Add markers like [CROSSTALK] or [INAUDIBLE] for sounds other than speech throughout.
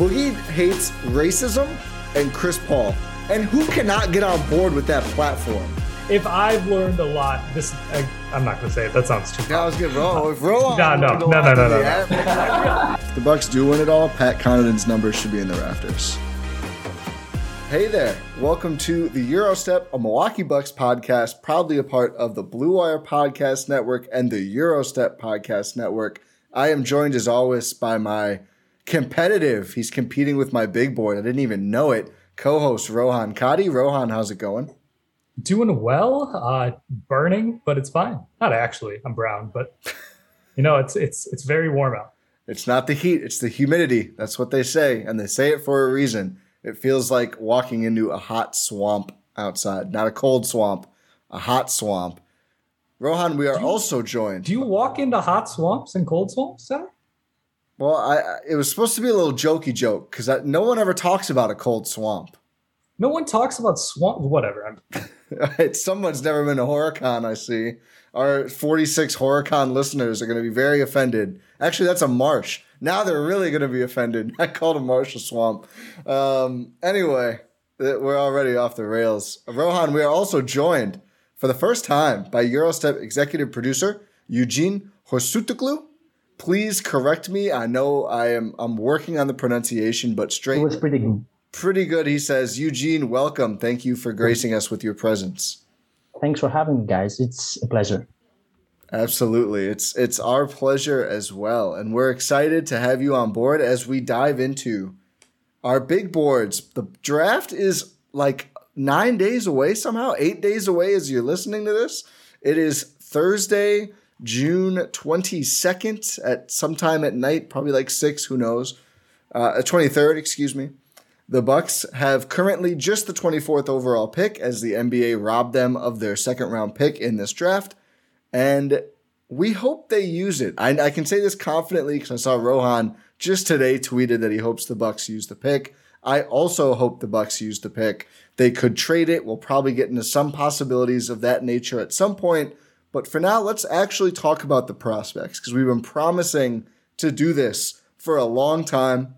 Boogie hates racism and Chris Paul. And who cannot get on board with that platform? If I've learned a lot, this I, I'm not gonna say it. That sounds too. I was good. Roll, if roll No, no, no, no, no, no, no. If the Bucks do win it all, Pat Connaughton's numbers should be in the rafters. Hey there. Welcome to the Eurostep, a Milwaukee Bucks podcast, proudly a part of the Blue Wire Podcast Network and the Eurostep Podcast Network. I am joined as always by my competitive, he's competing with my big boy. I didn't even know it. Co-host Rohan Kadi. Rohan, how's it going? Doing well. Uh, burning, but it's fine. Not actually. I'm brown, but you know, it's it's it's very warm out. It's not the heat, it's the humidity. That's what they say, and they say it for a reason. It feels like walking into a hot swamp outside, not a cold swamp, a hot swamp. Rohan, we are you- also joined. Do you walk into hot swamps and cold swamps, Zach? Well, I, it was supposed to be a little jokey joke because no one ever talks about a cold swamp. No one talks about swamp. Whatever. [LAUGHS] Someone's never been to HorrorCon, I see. Our 46 HorrorCon listeners are going to be very offended. Actually, that's a marsh. Now they're really going to be offended. [LAUGHS] I called a marsh a swamp. Um, anyway, we're already off the rails. Rohan, we are also joined for the first time by Eurostep executive producer Eugene Horsutoglu. Please correct me. I know I am I'm working on the pronunciation, but It straight was pretty good. pretty good. He says, Eugene, welcome. Thank you for gracing us with your presence. Thanks for having me, guys. It's a pleasure. Absolutely. It's it's our pleasure as well. And we're excited to have you on board as we dive into our big boards. The draft is like 9 days away somehow, 8 days away as you're listening to this. It is Thursday, June 22nd at sometime at night, probably like 6, who knows. Uh 23rd, excuse me. The Bucks have currently just the 24th overall pick as the NBA robbed them of their second round pick in this draft and we hope they use it. I, I can say this confidently because I saw Rohan just today tweeted that he hopes the Bucks use the pick. I also hope the Bucks use the pick. They could trade it. We'll probably get into some possibilities of that nature at some point. But for now, let's actually talk about the prospects because we've been promising to do this for a long time.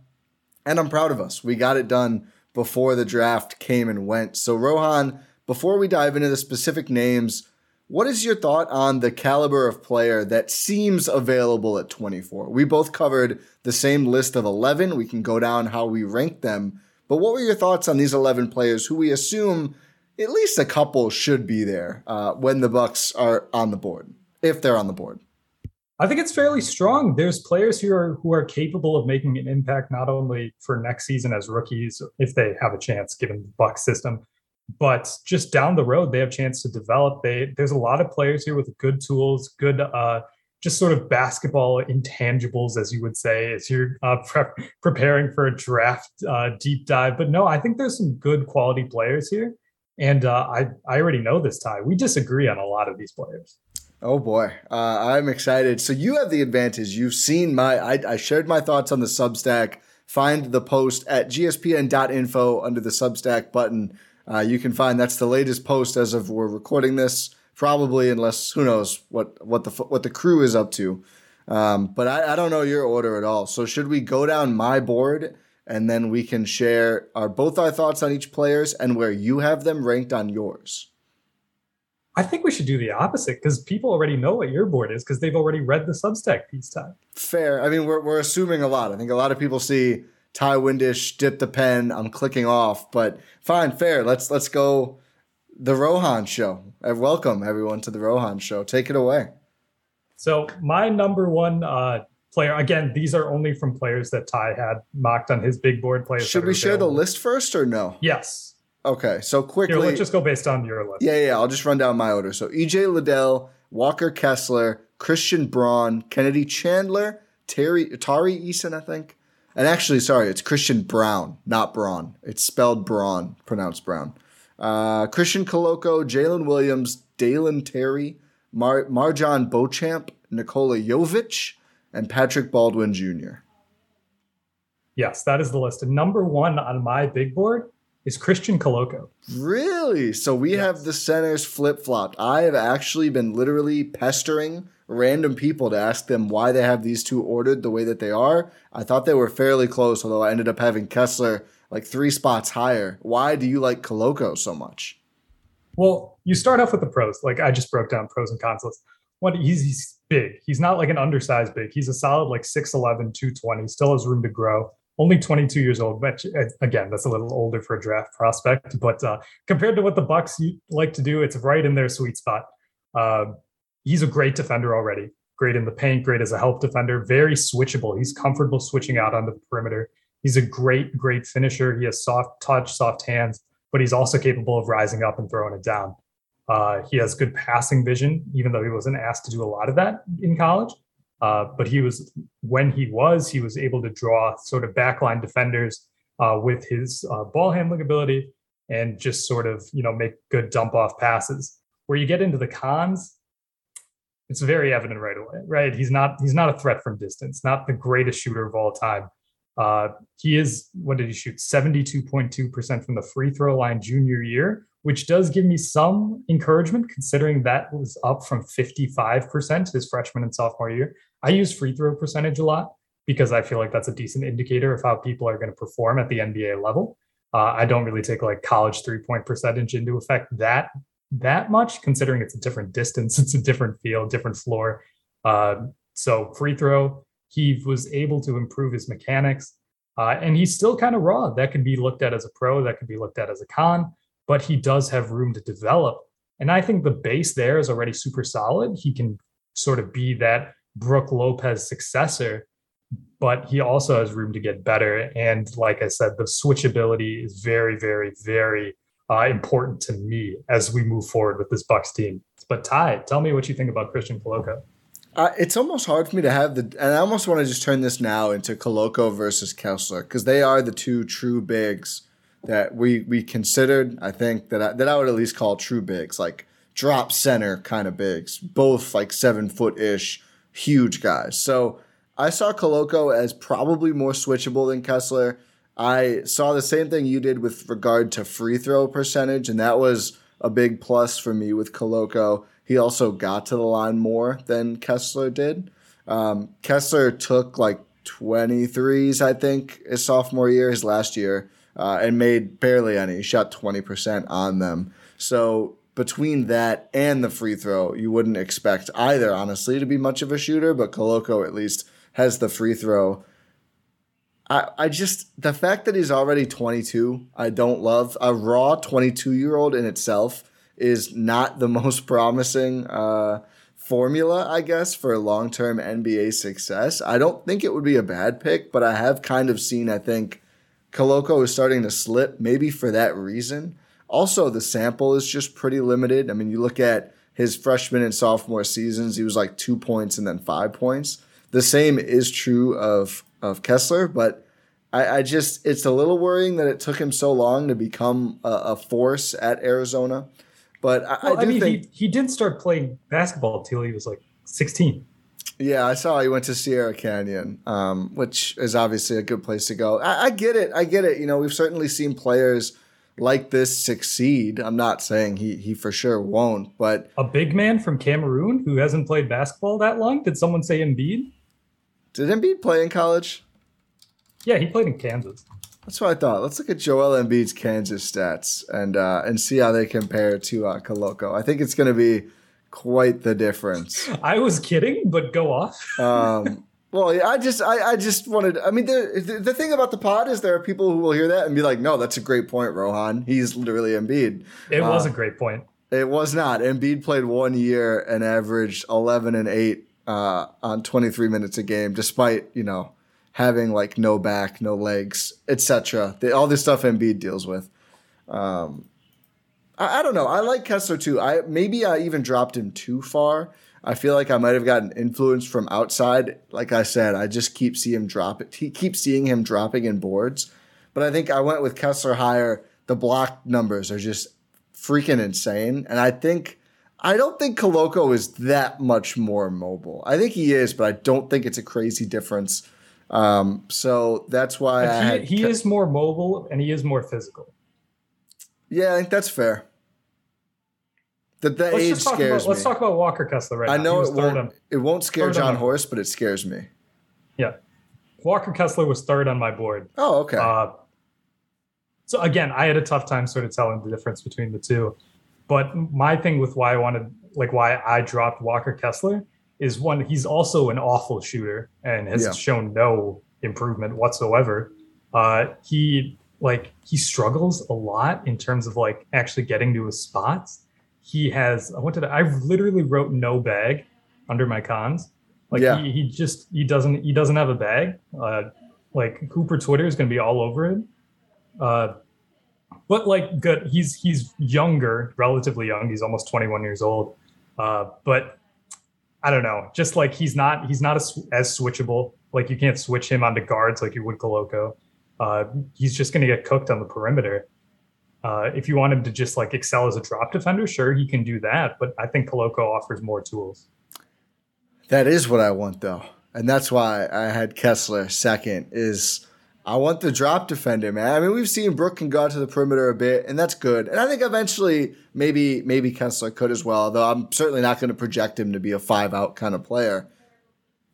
And I'm proud of us. We got it done before the draft came and went. So, Rohan, before we dive into the specific names, what is your thought on the caliber of player that seems available at 24? We both covered the same list of 11. We can go down how we rank them. But what were your thoughts on these 11 players who we assume at least a couple should be there uh, when the Bucks are on the board, if they're on the board? I think it's fairly strong. There's players who are who are capable of making an impact not only for next season as rookies, if they have a chance given the Buck system, but just down the road they have chance to develop. They there's a lot of players here with good tools, good uh, just sort of basketball intangibles, as you would say, as you're uh, [LAUGHS] prep preparing for a draft uh, deep dive. But no, I think there's some good quality players here, and uh, I I already know this Ty. We disagree on a lot of these players. Oh boy, uh, I'm excited. So you have the advantage. You've seen my. I, I shared my thoughts on the Substack. Find the post at gspn.info under the Substack button. Uh, you can find that's the latest post as of we're recording this probably unless who knows what what the what the crew is up to. Um, but I, I don't know your order at all. So should we go down my board and then we can share our both our thoughts on each players and where you have them ranked on yours? I think we should do the opposite because people already know what your board is because they've already read the Substack piece time. Fair. I mean, we're we're assuming a lot. I think a lot of people see Ty Windish dip the pen. I'm clicking off, but fine, fair. Let's let's go. The Rohan Show. Uh, welcome everyone to the Rohan Show. Take it away. So my number one uh, player. Again, these are only from players that Ty had mocked on his big board. Players. Should we share the list first or no? Yes. Okay, so quickly. Here, let's just go based on your list. Yeah, yeah. I'll just run down my order. So EJ Liddell, Walker Kessler, Christian Braun, Kennedy Chandler, Terry Tari Eason, I think. And actually, sorry, it's Christian Brown, not Braun. It's spelled Braun, pronounced Brown. Uh, Christian Koloko, Jalen Williams, Dalen Terry, Mar- Marjon Beauchamp, Nikola Jovic, and Patrick Baldwin Jr. Yes, that is the list. And number one on my big board is Christian Koloko. Really? So we yes. have the centers flip flopped. I have actually been literally pestering random people to ask them why they have these two ordered the way that they are. I thought they were fairly close, although I ended up having Kessler like three spots higher. Why do you like Koloko so much? Well, you start off with the pros. Like I just broke down pros and cons. What he's, he's big. He's not like an undersized big. He's a solid like 6'11, 220. Still has room to grow. Only 22 years old, which uh, again, that's a little older for a draft prospect. But uh, compared to what the Bucks like to do, it's right in their sweet spot. Uh, he's a great defender already. Great in the paint, great as a help defender, very switchable. He's comfortable switching out on the perimeter. He's a great, great finisher. He has soft touch, soft hands, but he's also capable of rising up and throwing it down. Uh, he has good passing vision, even though he wasn't asked to do a lot of that in college. Uh, but he was, when he was, he was able to draw sort of backline defenders uh, with his uh, ball handling ability and just sort of, you know, make good dump off passes. Where you get into the cons, it's very evident right away, right? He's not he's not a threat from distance, not the greatest shooter of all time. Uh, he is what did he shoot? 72.2% from the free throw line junior year, which does give me some encouragement considering that was up from 55% his freshman and sophomore year. I use free throw percentage a lot because I feel like that's a decent indicator of how people are going to perform at the NBA level. Uh, I don't really take like college three point percentage into effect that that much, considering it's a different distance, [LAUGHS] it's a different field, different floor. Uh, so free throw, he was able to improve his mechanics, uh, and he's still kind of raw. That could be looked at as a pro, that could be looked at as a con, but he does have room to develop. And I think the base there is already super solid. He can sort of be that Brook Lopez successor, but he also has room to get better. And like I said, the switchability is very, very, very uh, important to me as we move forward with this Bucks team. But Ty, tell me what you think about Christian Koloko. Uh, it's almost hard for me to have the, and I almost want to just turn this now into Koloko versus Kessler because they are the two true bigs that we we considered. I think that I, that I would at least call true bigs, like drop center kind of bigs, both like seven foot ish, huge guys. So I saw Koloko as probably more switchable than Kessler. I saw the same thing you did with regard to free throw percentage, and that was a big plus for me with Koloko. He also got to the line more than Kessler did. Um, Kessler took like 23s, I think, his sophomore year, his last year, uh, and made barely any. He shot 20% on them. So between that and the free throw, you wouldn't expect either, honestly, to be much of a shooter, but Koloko at least has the free throw. I, I just the fact that he's already 22, I don't love. A raw 22 year old in itself is not the [LAUGHS] most promising uh, formula, I guess, for long term NBA success. I don't think it would be a bad pick, but I have kind of seen, I think, Koloko is starting to slip, maybe for that reason. Also, the sample is just pretty limited. I mean, you look at his freshman and sophomore seasons, he was like two points and then five points. The same is true of of Kessler, but I, I, just it's a little worrying that it took him so long to become a, a force at Arizona. But I, well, I, I mean, think, he, he didn't start playing basketball until he was like 16. Yeah, I saw he went to Sierra Canyon, um, which is obviously a good place to go. I, I, get it. I get it. You know, we've certainly seen players like this succeed. I'm not saying he he for sure won't, but a big man from Cameroon who hasn't played basketball that long. Did someone say Embiid? Did Embiid play in college? Yeah, he played in Kansas. That's what I thought. Let's look at Joel Embiid's Kansas stats and uh, and see how they compare to uh, Koloko. I think it's going to be quite the difference. I was kidding, but go off. um, [LAUGHS] well, yeah, I just I, I just wanted. I mean, the, the thing about the pod is there are people who will hear that and be like, "No, that's a great point, Rohan. He's literally Embiid." It was uh, a great point. It was not. Embiid played one year and averaged eleven and eight uh, on twenty three minutes a game, despite you know having like no back, no legs, etc. All this stuff Embiid deals with. Um, I, I, don't know. I like Kessler too. I maybe I even dropped him too far. I feel like I might have gotten influence from outside. Like I said, I just keep seeing him drop it. He keep seeing him dropping in boards. But I think I went with Kessler higher. The block numbers are just freaking insane, and I think. I don't think Koloko is that much more mobile. I think he is, but I don't think it's a crazy difference um, so that's why he, had, he is more mobile and he is more physical. Yeah, I think that's fair. That the let's age scares about, me. Let's talk about Walker Kessler right now. I now. know it won't. On, it won't scare Jon Horst, but it scares me. Yeah, Walker Kessler was third on my board. Oh, okay. Uh, so again, I had a tough time sort of telling the difference between the two. But my thing with why I wanted, like, why I dropped Walker Kessler is one he's also an awful shooter and has yeah. shown no improvement whatsoever. Uh, he like he struggles a lot in terms of like actually getting to his spots. He has what did I, I literally wrote no bag under my cons. Like yeah. he, he just he doesn't he doesn't have a bag. Uh, like Cooper Twitter is going to be all over him. Uh, but like good, he's he's younger, relatively young. He's almost 21 years old. Uh, but I don't know. Just like he's not he's not as, as switchable. Like you can't switch him onto guards like you would Koloko. Uh, he's just going to get cooked on the perimeter. Uh, if you want him to just like excel as a drop defender, sure he can do that. But I think Koloko offers more tools. That is what I want though, and that's why I had Kessler second. Is I want the drop defender, man. I mean, we've seen Brook can go out to the perimeter a bit, and that's good. And I think eventually, maybe maybe Kessler could as well. Though I'm certainly not going to project him to be a five out kind of player.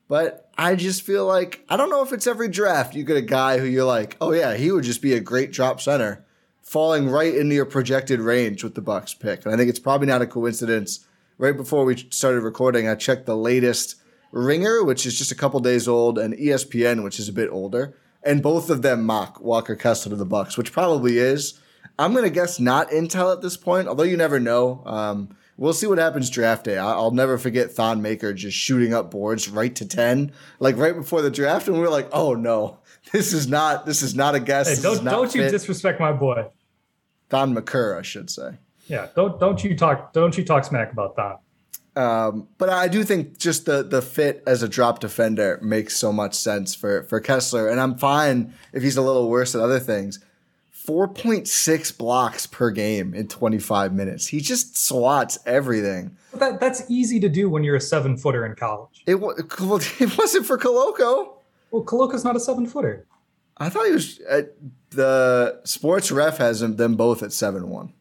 But I just feel like I don't know if it's every draft you get a guy who you're like, oh yeah, he would just be a great drop center, falling right into your projected range with the Bucks pick. And I think it's probably not a coincidence. Right before we started recording, I checked the latest Ringer, which is just a couple days old, and ESPN, which is a bit older and both of them mock Walker Kessler to the Bucks, which probably is. I'm gonna guess not Intel at this point, although you never know. Um, we'll see what happens draft day. I'll never forget Thon Maker just shooting up boards right to ten, like right before the draft, and we were like, "Oh no, this is not this is not a guess." Hey, don't don't you disrespect my boy, Thon Maker, I should say. Yeah, don't don't you talk don't you talk smack about Thon. Um, but I do think just the the fit as a drop defender makes so much sense for for Kessler, and I'm fine if he's a little worse at other things. 4.6 blocks per game in 25 minutes. He just swats everything. That that's easy to do when you're a seven footer in college. It, [LAUGHS] it wasn't for Koloko. Well, Koloko's not a seven footer. I thought he was. At, the sports ref has them, them both at seven one.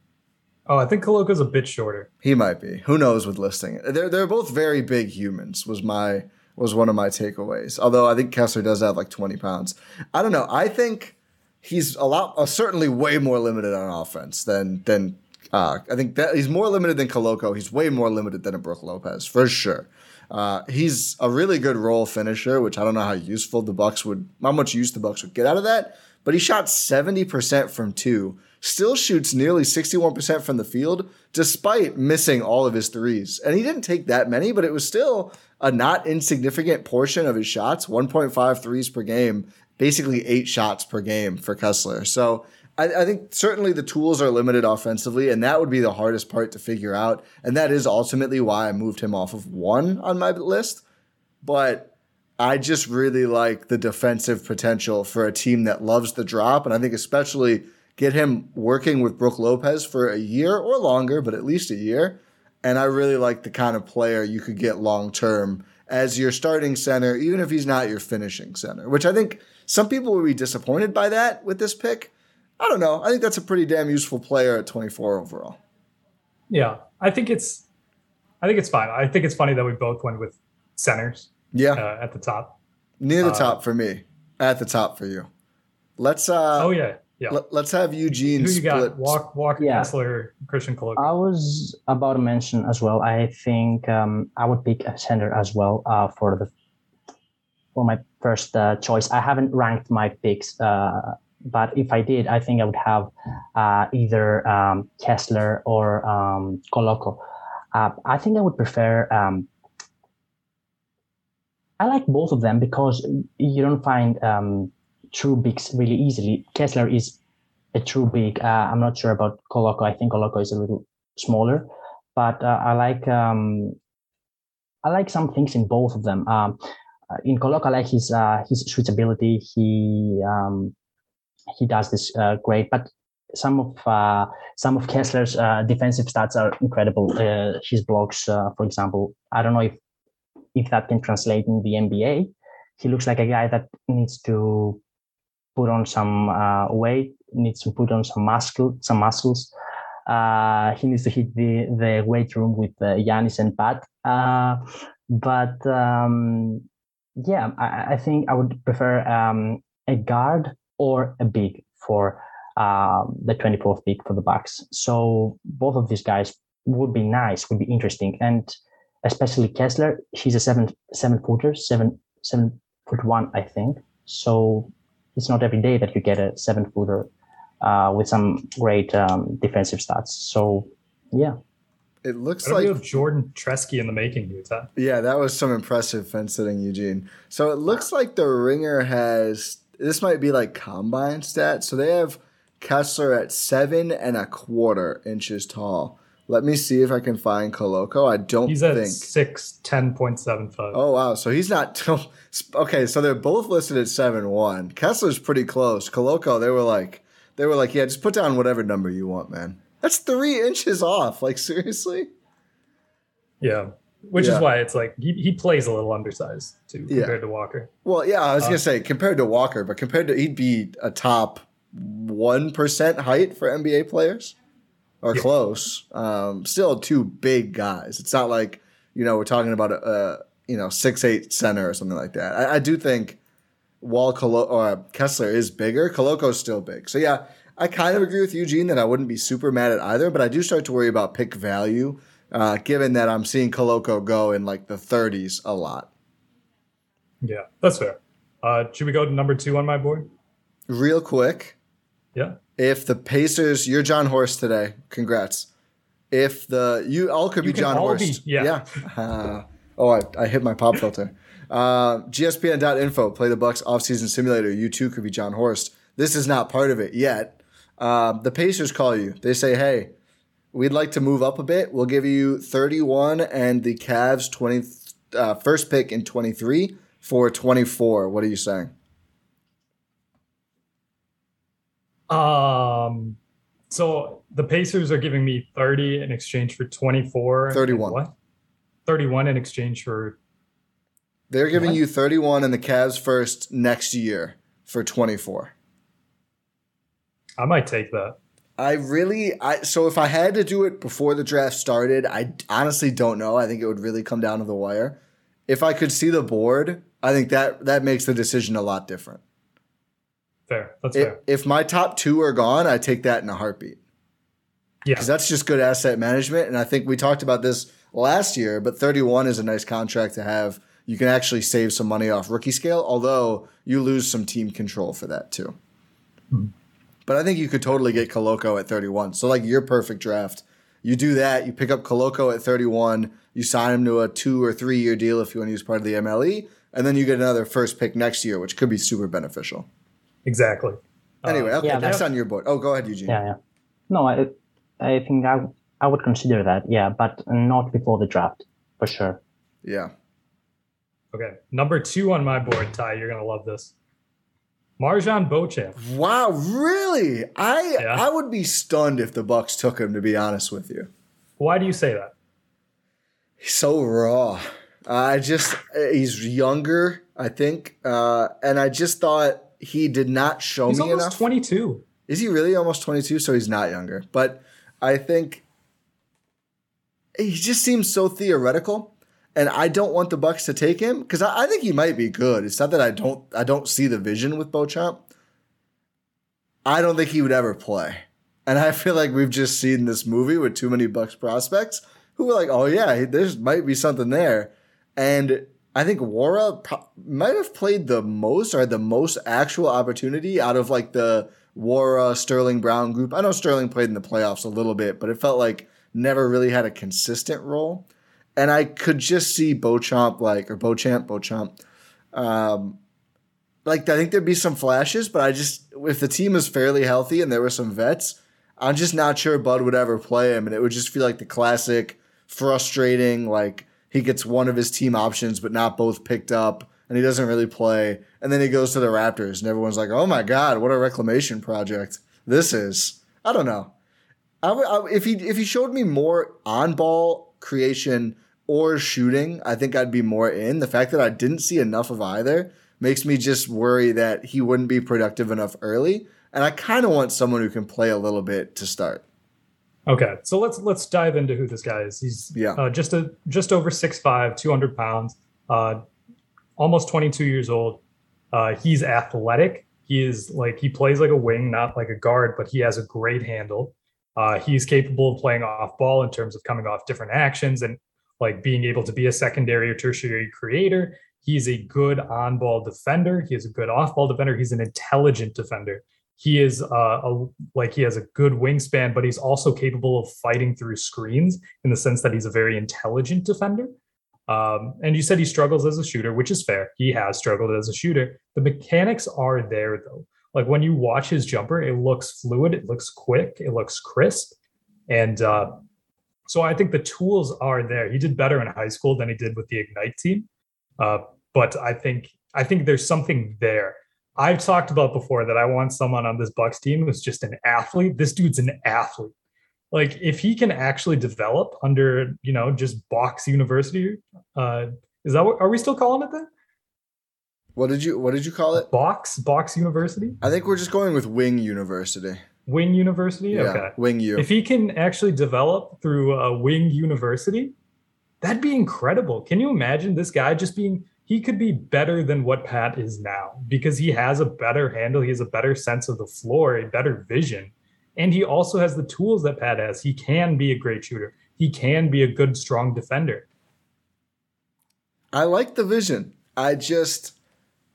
Oh, I think Koloko's a bit shorter. He might be. Who knows with listing? They're they're both very big humans. Was my was one of my takeaways. Although I think Kessler does have like twenty pounds. I don't know. I think he's a lot, uh, certainly way more limited on offense than than. Uh, I think that he's more limited than Koloko. He's way more limited than a Brook Lopez for sure. Uh, he's a really good roll finisher, which I don't know how useful the Bucks would, how much use the Bucks would get out of that. But he shot seventy percent from two still shoots nearly 61% from the field despite missing all of his threes. And he didn't take that many, but it was still a not insignificant portion of his shots 1.5 threes per game, basically eight shots per game for Kessler. So I, I, think certainly the tools are limited offensively, and that would be the hardest part to figure out. And that is ultimately why I moved him off of one on my list. But I just really like the defensive potential for a team that loves the drop. And I think especially get him working with Brook Lopez for a year or longer, but at least a year. And I really like the kind of player you could get long term as your starting center, even if he's not your finishing center, which I think some people would be disappointed by that with this pick. I don't know. I think that's a pretty damn useful player at 24 overall. Yeah, I think it's, I think it's fine. I think it's funny that we both went with centers. Yeah, uh, at the top, near the uh, top for me, at the top for you. Let's. uh Oh yeah, yeah. Let, us have Eugene. Who you split. got? Walk, Walker yeah. Kessler, Christian Koloko. I was about to mention as well. I think um, I would pick a center as well uh, for the for my first uh, choice. I haven't ranked my picks, uh, but if I did, I think I would have uh, either um, Kessler or um, Koloko. Uh, I think I would prefer. Um, I like both of them because you don't find um, true bigs really easily. Kessler is a true big. Uh, I'm not sure about Koloko. I think Koloko is a little smaller, but uh, I like um, I like some things in both of them. Um, in Koloko, I like his uh, his switchability. He um, he does this uh, great, but some of uh, some of Kessler's defensive stats are incredible. his blocks, for example, I don't know if if that can translate in the NBA. He looks like a guy that needs to put on some uh, weight, needs to put on some muscle, some muscles. Uh, he needs to hit the, the weight room with uh, Giannis and Pat. Uh, but um, yeah, I, I, think I would prefer um, a guard or a big for um, the 24th pick for the Bucks. So both of these guys would be nice, would be interesting, and especially Kessler. He's a seven seven footer, seven seven foot one, I think. So it's not every day that you get a seven footer uh, with some great um, defensive stats. So yeah. It looks like Jordan Tresky in the making, Utah. Yeah, that was some impressive fence sitting, Eugene. So it looks like the ringer has this might be like combine stats. So they have Kessler at seven and a quarter inches tall. Let me see if I can find Koloko. I don't he's at think. six ten point seven five. Oh wow, so he's not [LAUGHS] okay. So they're both listed at seven one. Kessler's pretty close. Koloko, they were like, they were like, yeah, just put down whatever number you want, man. That's three inches off. Like seriously. Yeah, which yeah. is why it's like he, he plays a little undersized too compared yeah. to Walker. Well, yeah, I was uh, gonna say compared to Walker, but compared to he'd be a top one percent height for NBA players or yeah. close. Um, still two big guys. It's not like you know we're talking about a, a you know six eight center or something like that. I, I do think while Colo- uh, Kessler is bigger, Koloko's still big. So yeah, I kind of agree with Eugene that I wouldn't be super mad at either, but I do start to worry about pick value, uh, given that I'm seeing Koloko go in like the 30s a lot. Yeah, that's fair. Uh, should we go to number two on my board? Real quick. Yeah if the Pacers, you're Jon Horst today. Congrats. If the you all could you be Jon Horst, be, yeah. yeah. Uh, [LAUGHS] oh, I, I hit my pop filter. Uh, GSPN.info, play the Bucks offseason simulator. You too could be Jon Horst. This is not part of it yet. Uh, the Pacers call you. They say, "Hey, we'd like to move up a bit. We'll give you 31 and the Cavs 20 uh, first pick in 23 for 24." What are you saying? Um, so the Pacers are giving me 30 in exchange for 24. 31. What? 31 in exchange for. They're giving what? you 31 and the Cavs first next year for 24. I might take that. I really, I so if I had to do it before the draft started, I honestly don't know. I think it would really come down to the wire. If I could see the board, I think that that makes the decision a lot different. Fair. That's if, fair. If my top two are gone, I take that in a heartbeat. Yeah. Because that's just good asset management. And I think we talked about this last year, but 31 is a nice contract to have. You can actually save some money off rookie scale, although you lose some team control for that too. Mm-hmm. But I think you could totally get Koloko at 31. So, like your perfect draft, you do that, you pick up Koloko at 31, you sign him to a two or three year deal if you want to use part of the MLE, and then you get another first pick next year, which could be super beneficial. Exactly. Uh, anyway, okay, yeah, that's on your board. Oh, go ahead, Eugene. Yeah, yeah. No, I, I think I, I would consider that. Yeah, but not before the draft, for sure. Yeah. Okay, number two on my board, Ty. You're gonna love this. MarJon Beauchamp. Wow, really? I yeah. I would be stunned if the Bucks took him. To be honest with you. Why do you say that? He's so raw. I just he's younger, I think, uh, and I just thought he did not show He's me enough. 22. Is he really almost 22? So he's not younger. But I think he just seems so theoretical. And I don't want the Bucks to take him because I, I, think he might be good. It's not that I don't I don't see the vision with Beauchamp. I don't think he would ever play. And I feel like we've just seen this movie with too many Bucks prospects who were like, oh yeah, there might be something there. And I think Nwora pro- might have played the most or had the most actual opportunity out of like the Nwora Sterling Brown group. I know Sterling played in the playoffs a little bit, but it felt like never really had a consistent role. And I could just see Beauchamp like or Beauchamp, Beauchamp. Um, like I think there'd be some flashes, but I just if the team is fairly healthy and there were some vets, I'm just not sure Bud would ever play him, and it would just feel like the classic frustrating like he gets one of his team options but not both picked up and he doesn't really play and then he goes to the raptors and everyone's like oh my god what a reclamation project this is i don't know I, I, if he if he showed me more on ball creation or shooting i think i'd be more in the fact that i didn't see enough of either makes me just worry that he wouldn't be productive enough early and i kind of want someone who can play a little bit to start Okay, so let's let's dive into who this guy is. He's yeah. Uh, just a just over 6'5", 200 pounds, uh, almost twenty two years old. Uh, he's athletic. He is like he plays like a wing, not like a guard, but he has a great handle. Uh, he's capable of playing off ball in terms of coming off different actions and like being able to be a secondary or tertiary creator. He's a good on ball defender. He is a good off ball defender. He's an intelligent defender he is uh, a, like he has a good wingspan, but he's also capable of fighting through screens in the sense that he's a very intelligent defender. Um, and you said he struggles as a shooter, which is fair. He has struggled as a shooter. The mechanics are there though. Like when you watch his jumper, it looks fluid, it looks quick, it looks crisp, and uh, so I think the tools are there. He did better in high school than he did with the Ignite team, uh, but I think I think there's something there I've talked about before that I want someone on this Bucks team who's just an athlete. This dude's an athlete. Like if he can actually develop under, you know, just Box University, uh, is that what are we still calling it that? What did you what did you call it? Box Box University? I think we're just going with Wing University. Wing University? Yeah, okay. Wing U. If he can actually develop through uh, Wing University, that'd be incredible. Can you imagine this guy just being he could be better than what Pat is now because he has a better handle, he has a better sense of the floor, a better vision. And he also has the tools that Pat has. He can be a great shooter. He can be a good, strong defender. I like the vision. I just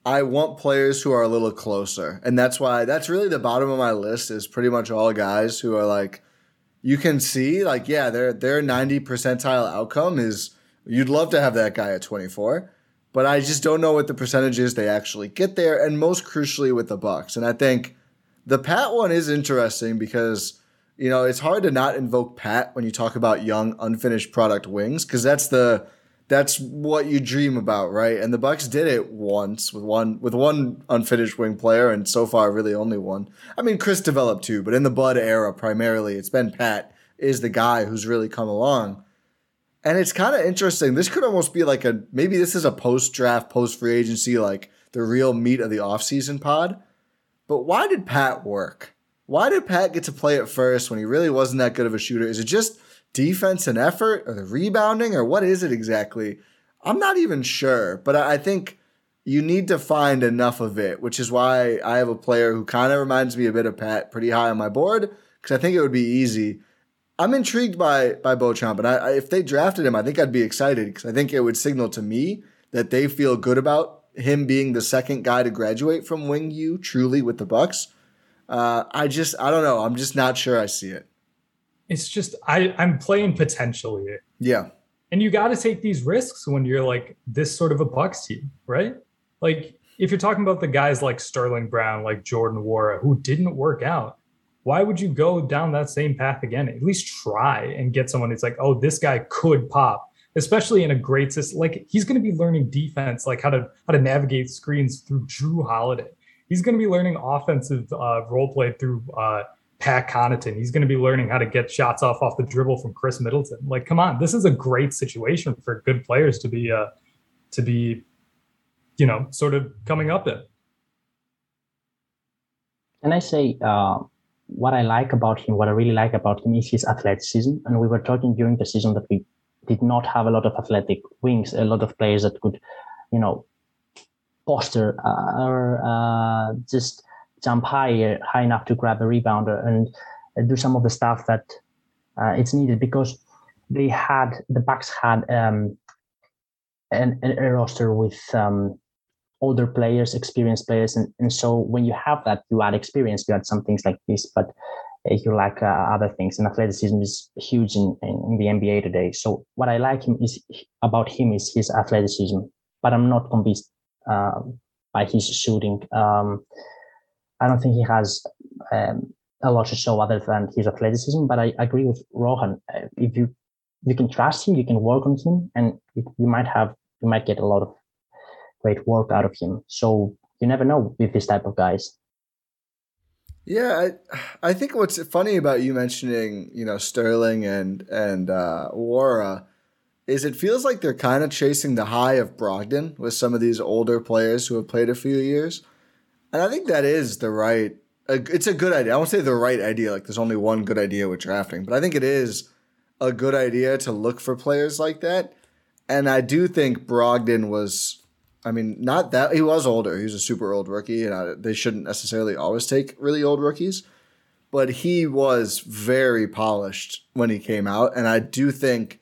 I want players who are a little closer. And that's why that's really the bottom of my list is pretty much all guys who are like you can see like yeah, their their 90 percentile outcome is you'd love to have that guy at 24 but I just don't know what the percentages they actually get there, and most crucially with the Bucks. And I think the Pat one is interesting because you know it's hard to not invoke Pat when you talk about young unfinished product wings because that's the that's what you dream about, right? And the Bucks did it once with one with one unfinished wing player, and so far really only one. I mean, Khris developed too, but in the Bud era, primarily it's been Pat is the guy who's really come along. And it's kind of interesting. This could almost be like a maybe this is a post draft, post free agency, like the real meat of the offseason pod. But why did Pat work? Why did Pat get to play it first when he really wasn't that good of a shooter? Is it just defense and effort or the rebounding or what is it exactly? I'm not even sure, but I think you need to find enough of it, which is why I have a player who kind of reminds me a bit of Pat pretty high on my board because I think it would be easy. I'm intrigued by by Beauchamp, and I, I, if they drafted him, I think I'd be excited because I think it would signal to me that they feel good about him being the second guy to graduate from Wing U truly with the Bucks. Uh, I just I don't know. I'm just not sure I see it. It's just I I'm playing potentially. Yeah. And you got to take these risks when you're like this sort of a Bucks team, right? Like if you're talking about the guys like Sterling Brown, like Jordan Nwora, who didn't work out, why would you go down that same path again? At least try and get someone who's like, oh, this guy could pop, especially in a great system. Like he's going to be learning defense, like how to how to navigate screens through Jrue Holiday. He's going to be learning offensive uh, role play through uh, Pat Connaughton. He's going to be learning how to get shots off off the dribble from Khris Middleton. Like, come on, this is a great situation for good players to be uh, to be, you know, sort of coming up in. Can I say? Uh what I like about him, what I really like about him is his athleticism. And we were talking during the season that we did not have a lot of athletic wings, a lot of players that could, you know, posture uh, or uh, just jump higher, high enough to grab a rebounder and uh, do some of the stuff that uh, it's needed because they had the Bucks had um, an, a roster with um, older players, experienced players, and, and so when you have that, you add experience, you add some things like this, but uh, you like uh, other things. And athleticism is huge in, in, in, the NBA today. So what I like him is about him is his athleticism, but I'm not convinced uh, by his shooting. Um, I don't think he has um, a lot to show other than his athleticism. But I agree with Rohan. Uh, if you you can trust him, you can work on him, and it, you might have you might get a lot of great work out of him. So you never know with this type of guys. Yeah, I, I think what's funny about you mentioning, you know, Sterling and and uh, Nwora is it feels like they're kind of chasing the high of Brogdon with some of these older players who have played a few years, and I think that is the right. It's a good idea. I won't say the right idea. Like there's only one good idea with drafting, but I think it is a good idea to look for players like that. And I do think Brogdon was I mean, not that he was older. He was a super old rookie, and I, they shouldn't necessarily always take really old rookies. But he was very polished when he came out, and I do think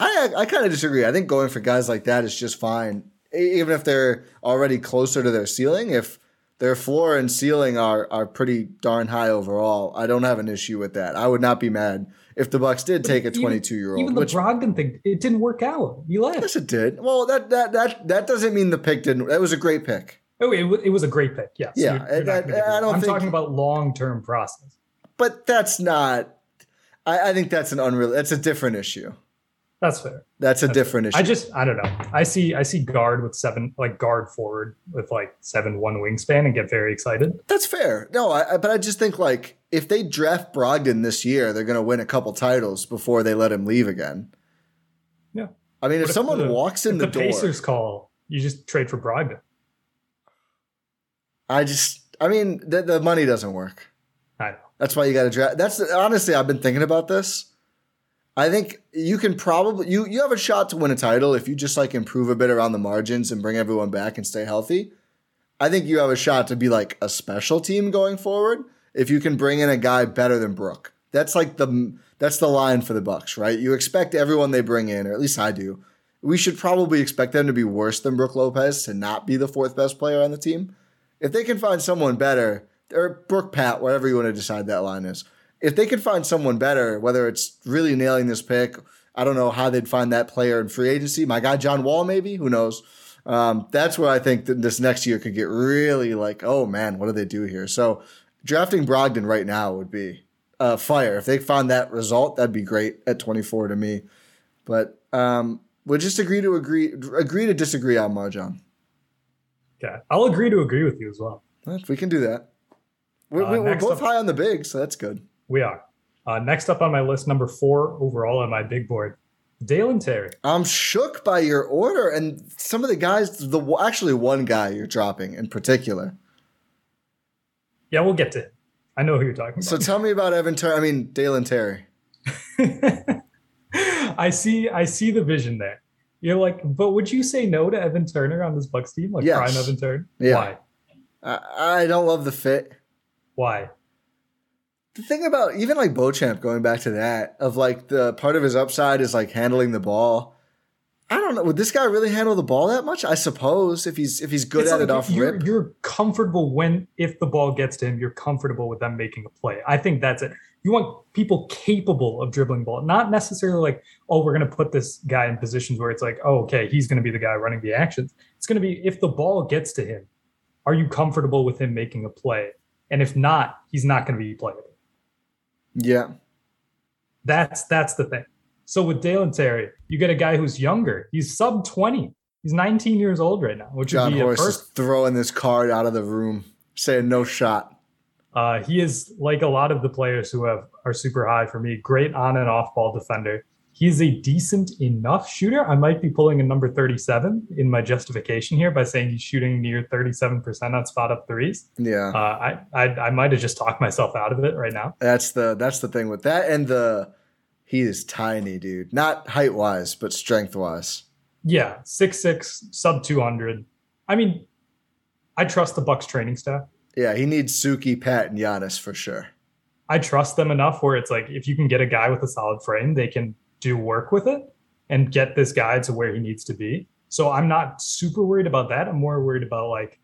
I I kind of disagree. I think going for guys like that is just fine, even if they're already closer to their ceiling. If their floor and ceiling are are pretty darn high overall, I don't have an issue with that. I would not be mad if the Bucks did take a 22 year old. Even the which, Brogdon thing, it didn't work out. You left. Yes, it did. Well, that that that that doesn't mean the pick didn't. That was a great pick. Oh, it, it was a great pick. Yes. Yeah. You're, you're that, I don't. I'm think, talking about long term process. But that's not. I, I think that's an unreal. That's a different issue. That's fair. That's a That's different fair. issue. I just I don't know. I see I see guard with seven like guard forward with like seven one wingspan and get very excited. That's fair. No, I, but I just think like if they draft Brogdon this year, they're going to win a couple titles before they let him leave again. Yeah. I mean, if, if someone the, walks in the, the door, Pacers call, you just trade for Brogdon. I just, I mean, the, the money doesn't work. I know. That's why you got to draft. That's honestly, I've been thinking about this. I think you can probably you you have a shot to win a title if you just like improve a bit around the margins and bring everyone back and stay healthy. I think you have a shot to be like a special team going forward if you can bring in a guy better than Brook. That's like the that's the line for the Bucks, right? You expect everyone they bring in, or at least I do. We should probably expect them to be worse than Brook Lopez to not be the fourth best player on the team. If they can find someone better, or Brook Pat, whatever you want to decide that line is if they could find someone better, whether it's really nailing this pick, I don't know how they'd find that player in free agency. My guy John Wall, maybe who knows. Um, that's where I think that this next year could get really like, oh man, what do they do here? So drafting Brogdon right now would be uh, fire. If they found that result, that'd be great at 24 to me. But um, we'll just agree to agree, agree to disagree on MarJon. Yeah, I'll agree to agree with you as well. If we can do that. We're, uh, we're both up- high on the big, so that's good. We are. Uh, next up on my list, number four overall on my big board, Dalen Terry. I'm shook by your order and some of the guys. The actually one guy you're dropping in particular. Yeah, we'll get to it. I know who you're talking about. So tell me about Evan Turner. I mean Dalen Terry. [LAUGHS] I see. I see the vision there. You're like, but would you say no to Evan Turner on this Bucks team, like yes. prime Evan Turner? Yeah. Why? I, I don't love the fit. Why? The thing about even like Beauchamp going back to that of like the part of his upside is like handling the ball. I don't know. Would this guy really handle the ball that much? I suppose if he's if he's good it's at like it off you're, rip. You're comfortable when if the ball gets to him, you're comfortable with them making a play. I think that's it. You want people capable of dribbling ball, not necessarily like, oh, we're going to put this guy in positions where it's like, oh, okay, he's going to be the guy running the actions. It's going to be if the ball gets to him, are you comfortable with him making a play? And if not, he's not going to be playable. Yeah. That's that's the thing. So with Dalen Terry, you get a guy who's younger. He's sub 20. He's 19 years old right now, which John would be Horst a is throwing this card out of the room, saying no shot. Uh, he is like a lot of the players who have are super high for me. Great on and off ball defender. He's a decent enough shooter. I might be pulling a number 37 in my justification here by saying he's shooting near 37% on spot up threes. Yeah. Uh, I, I, I might have just talked myself out of it right now. That's the that's the thing with that and the he is tiny, dude. Not height wise, but strength wise. Yeah, six six, sub 200. I mean, I trust the Bucks training staff. Yeah, he needs Suki, Pat, and Giannis for sure. I trust them enough where it's like if you can get a guy with a solid frame, they can do work with it and get this guy to where he needs to be. So I'm not super worried about that. I'm more worried about like,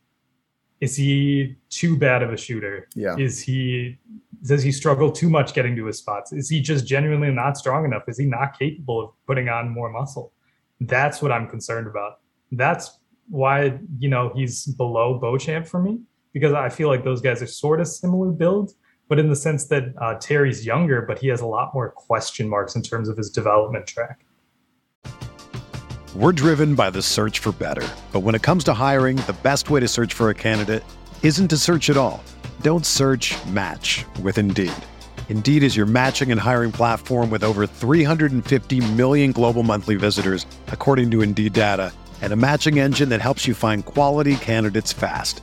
is he too bad of a shooter? Yeah. Is he does he struggle too much getting to his spots? Is he just genuinely not strong enough? Is he not capable of putting on more muscle? That's what I'm concerned about. That's why you know he's below Beauchamp for me because I feel like those guys are sort of similar build, but in the sense that uh, Terry's younger, but he has a lot more question marks in terms of his development track. We're driven by the search for better, but when it comes to hiring, the best way to search for a candidate isn't to search at all. Don't search. Match with Indeed. Indeed is your matching and hiring platform with over 350 million global monthly visitors, according to Indeed data, and a matching engine that helps you find quality candidates fast.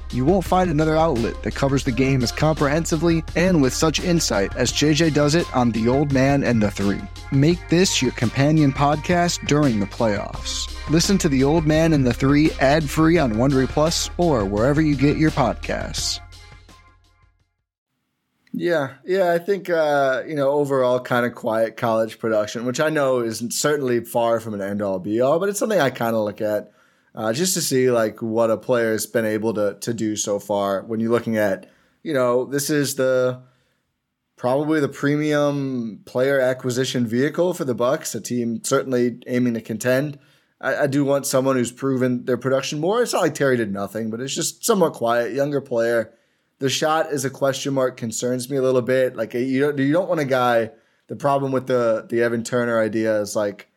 You won't find another outlet that covers the game as comprehensively and with such insight as JJ does it on The Old Man and the Three. Make this your companion podcast during the playoffs. Listen to The Old Man and the Three ad free on Wondery Plus or wherever you get your podcasts. Yeah, yeah, I think uh, you know overall kind of quiet college production, which I know is certainly far from an end all be all, but it's something I kind of look at uh, just to see like what a player has been able to to do so far. When you're looking at, you know, this is the probably the premium player acquisition vehicle for the Bucks, a team certainly aiming to contend. I, I do want someone who's proven their production more. It's not like Terry did nothing, but it's just somewhat quiet, younger player. The shot is a question mark, concerns me a little bit. Like you don't you don't want a guy. The problem with the the Evan Turner idea is like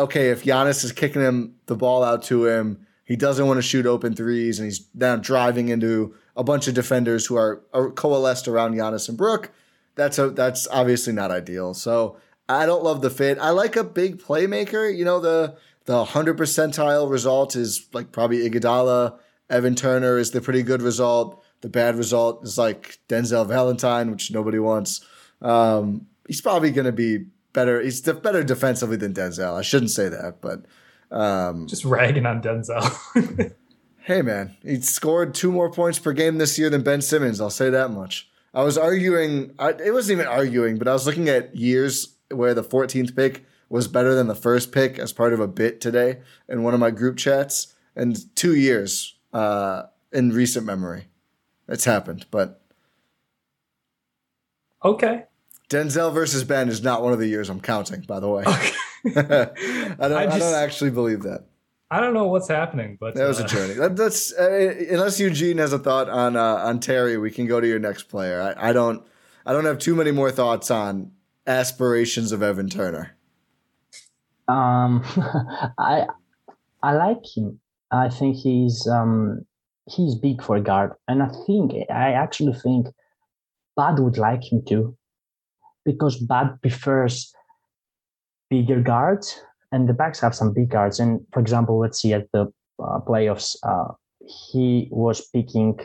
okay, if Giannis is kicking him the ball out to him, he doesn't want to shoot open threes, and he's now driving into a bunch of defenders who are, are coalesced around Giannis and Brook. That's a that's obviously not ideal. So I don't love the fit. I like a big playmaker. You know the the hundred percentile result is like probably Iguodala. Evan Turner is the pretty good result. The bad result is like Denzel Valentine, which nobody wants. Um, he's probably going to be better. He's better defensively than Denzel. I shouldn't say that, but um, just ragging on Denzel. [LAUGHS] hey, man, he scored two more points per game this year than Ben Simmons. I'll say that much. I was arguing. I, it wasn't even arguing, but I was looking at years where the 14th pick was better than the first pick as part of a bit today in one of my group chats, and two years uh, in recent memory. It's happened, but okay. Denzel versus Ben is not one of the years I'm counting, by the way. Okay. [LAUGHS] I, don't, I, just, I, don't, actually believe that. I don't know what's happening, but that was uh, a journey. That, that's uh, unless Eugene has a thought on uh, on Terry, we can go to your next player. I, I don't I don't have too many more thoughts on aspirations of Evan Turner. Um, [LAUGHS] I I like him. I think he's um he's big for a guard, and I think I actually think Bud would like him too, because Bud prefers bigger guards and the Bucks have some big guards. And for example, let's see at the uh, playoffs, uh, he was picking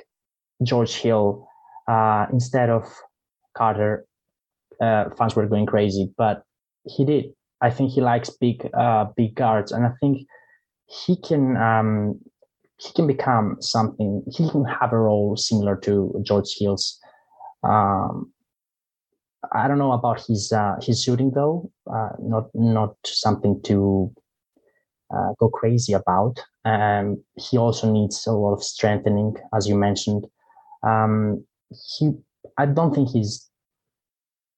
George Hill uh, instead of Carter. Uh, fans were going crazy, but he did. I think he likes big, uh, big guards, and I think he can um, he can become something. He can have a role similar to George Hill's. Um, I don't know about his uh, his shooting though. Uh, not not something to uh, go crazy about. Um, he also needs a lot of strengthening, as you mentioned. Um, he, I don't think he's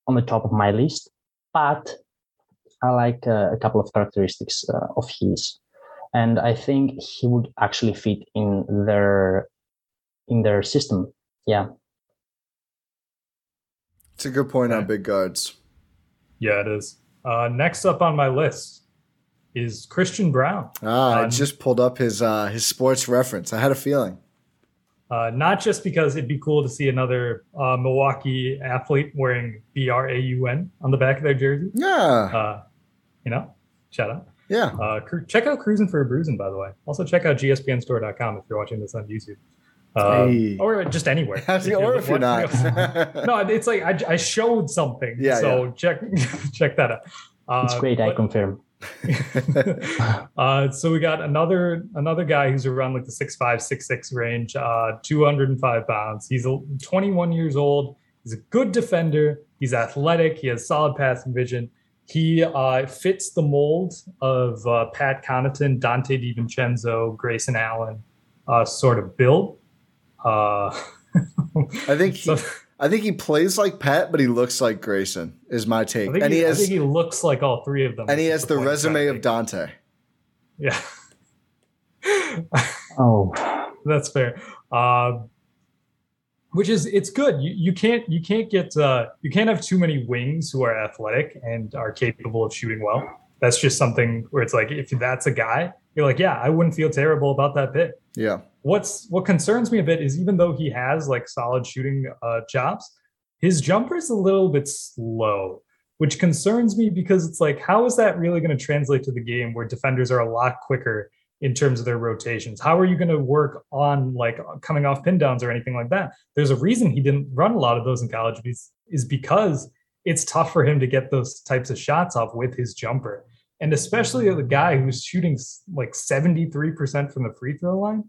on the top of my list, but I like uh, a couple of characteristics uh, of his, and I think he would actually fit in their in their system. Yeah. It's a good point on big guards. Yeah, it is. Uh, next up on my list is Christian Braun. Ah, I Um, just pulled up his uh, his sports reference. I had a feeling. Uh, not just because it'd be cool to see another uh, Milwaukee athlete wearing B R A U N on the back of their jersey. Yeah, Uh, you know, shout out. yeah. Uh, check out Cruising for a Bruising, by the way. Also, check out gspnstore.com if you're watching this on YouTube. Uh, Hey. Or just anywhere. [LAUGHS] or if you're not. [LAUGHS] no, it's like I, I showed something. Yeah, So check [LAUGHS] check that out. Uh, It's great, I confirm. uh, so we got another another guy who's around like the six five six six range, uh, 205 pounds. He's a- 21 years old. He's a good defender. He's athletic. He has solid passing vision. He uh, fits the mold of uh, Pat Connaughton, Donte DiVincenzo, Grayson Allen uh, sort of build. Uh, I think [LAUGHS] he, so- I think he plays like Pat, but he looks like Grayson. Is my take. I think, And he he, I think he looks like all three of them. and he has the point resume of. Donte. Yeah. [LAUGHS] Oh, That's fair. Uh, which is it's good. You you can't you can't get uh, you can't have too many wings who are athletic and are capable of shooting well. That's just something where it's like if that's a guy, you're like, yeah, I wouldn't feel terrible about that pick. Yeah, What's what concerns me a bit is even though he has like solid shooting uh, chops, his jumper is a little bit slow, which concerns me because it's like, how is that really going to translate to the game where defenders are a lot quicker in terms of their rotations? How are you going to work on like coming off pin downs or anything like that? There's a reason he didn't run a lot of those in college is, is because it's tough for him to get those types of shots off with his jumper. And especially the guy who's shooting like 73% from the free throw line,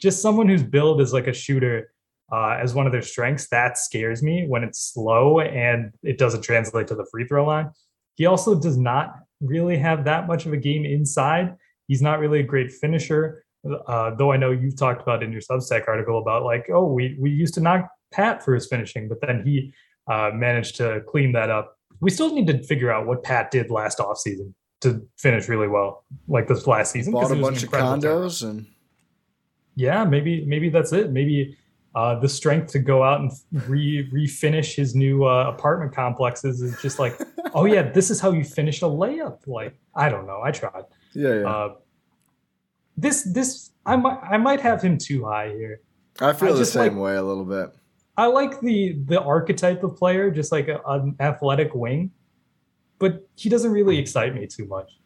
just someone who's billed as like a shooter uh, as one of their strengths, that scares me when it's slow and it doesn't translate to the free throw line. He also does not really have that much of a game inside. He's not really a great finisher, uh, though I know you've talked about in your Substack article about like, oh, we we used to knock Pat for his finishing, but then he uh, managed to clean that up. We still need to figure out what Pat did last offseason to finish really well, like this last season. bought a he was an bunch of condos and yeah, maybe maybe that's it. Maybe uh, the strength to go out and re refinish his new uh, apartment complexes is just like, [LAUGHS] oh yeah, this is how you finish a layup. Like I don't know, I tried. yeah, yeah. Uh, this this I might I might have him too high here. I feel I the same like- way a little bit. I like the the archetype of player, just like a, an athletic wing, but he doesn't really excite me too much.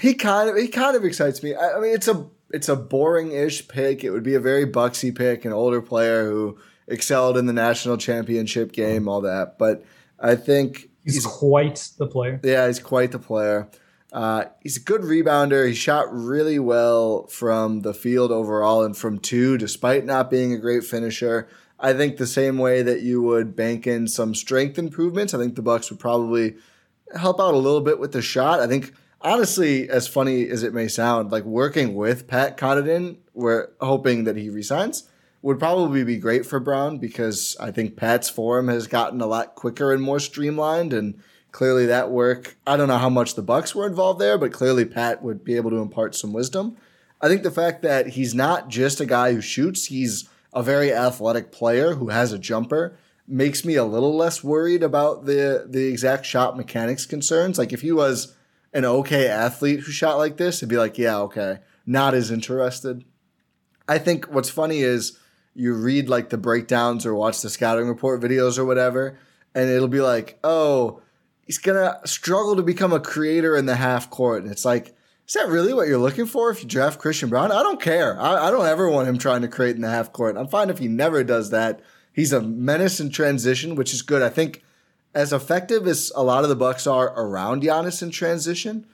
He kind of he kind of excites me. I, I mean, it's a it's a boring-ish pick. It would be a very Bucksy pick, an older player who excelled in the national championship game, all that. But I think He's, he's quite the player. yeah, he's quite the player. Uh, he's a good rebounder. He shot really well from the field overall and from two, despite not being a great finisher. I think the same way that you would bank in some strength improvements, I think the Bucks would probably help out a little bit with the shot. I think honestly, as funny as it may sound, like working with Pat Connaughton, we're hoping that he resigns, would probably be great for Braun because I think Pat's form has gotten a lot quicker and more streamlined and Clearly, that work. I don't know how much the Bucks were involved there, but clearly Pat would be able to impart some wisdom. I think the fact that he's not just a guy who shoots; he's a very athletic player who has a jumper makes me a little less worried about the the exact shot mechanics concerns. Like if he was an okay athlete who shot like this, it'd be like, yeah, okay, not as interested. I think what's funny is you read like the breakdowns or watch the scouting report videos or whatever, and it'll be like, oh, he's gonna struggle to become a creator in the half court, and it's like. Is that really what you're looking for if you draft Christian Braun? I don't care. I, I don't ever want him trying to create in the half court. I'm fine if he never does that He's a menace in transition, which is good. I think as effective as a lot of the Bucks are around Giannis in transition,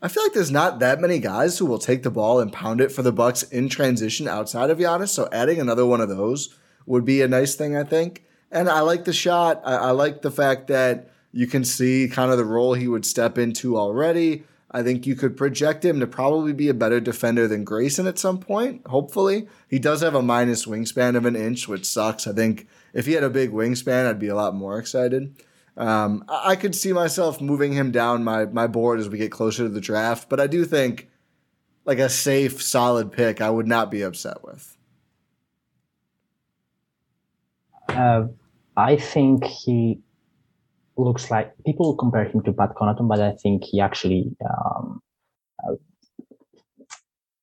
I feel like there's not that many guys who will take the ball and pound it for the Bucks in transition outside of Giannis. So adding another one of those would be a nice thing, I think. And I like the shot. I, I like the fact that you can see kind of the role he would step into already. I think you could project him to probably be a better defender than Grayson at some point, hopefully. He does have a minus wingspan of an inch, which sucks. I think if he had a big wingspan, I'd be a lot more excited. Um, I could see myself moving him down my, my board as we get closer to the draft, but I do think like a safe, solid pick, I would not be upset with. Uh, I think he looks like people compare him to Pat Connaughton, but I think he actually, um, uh,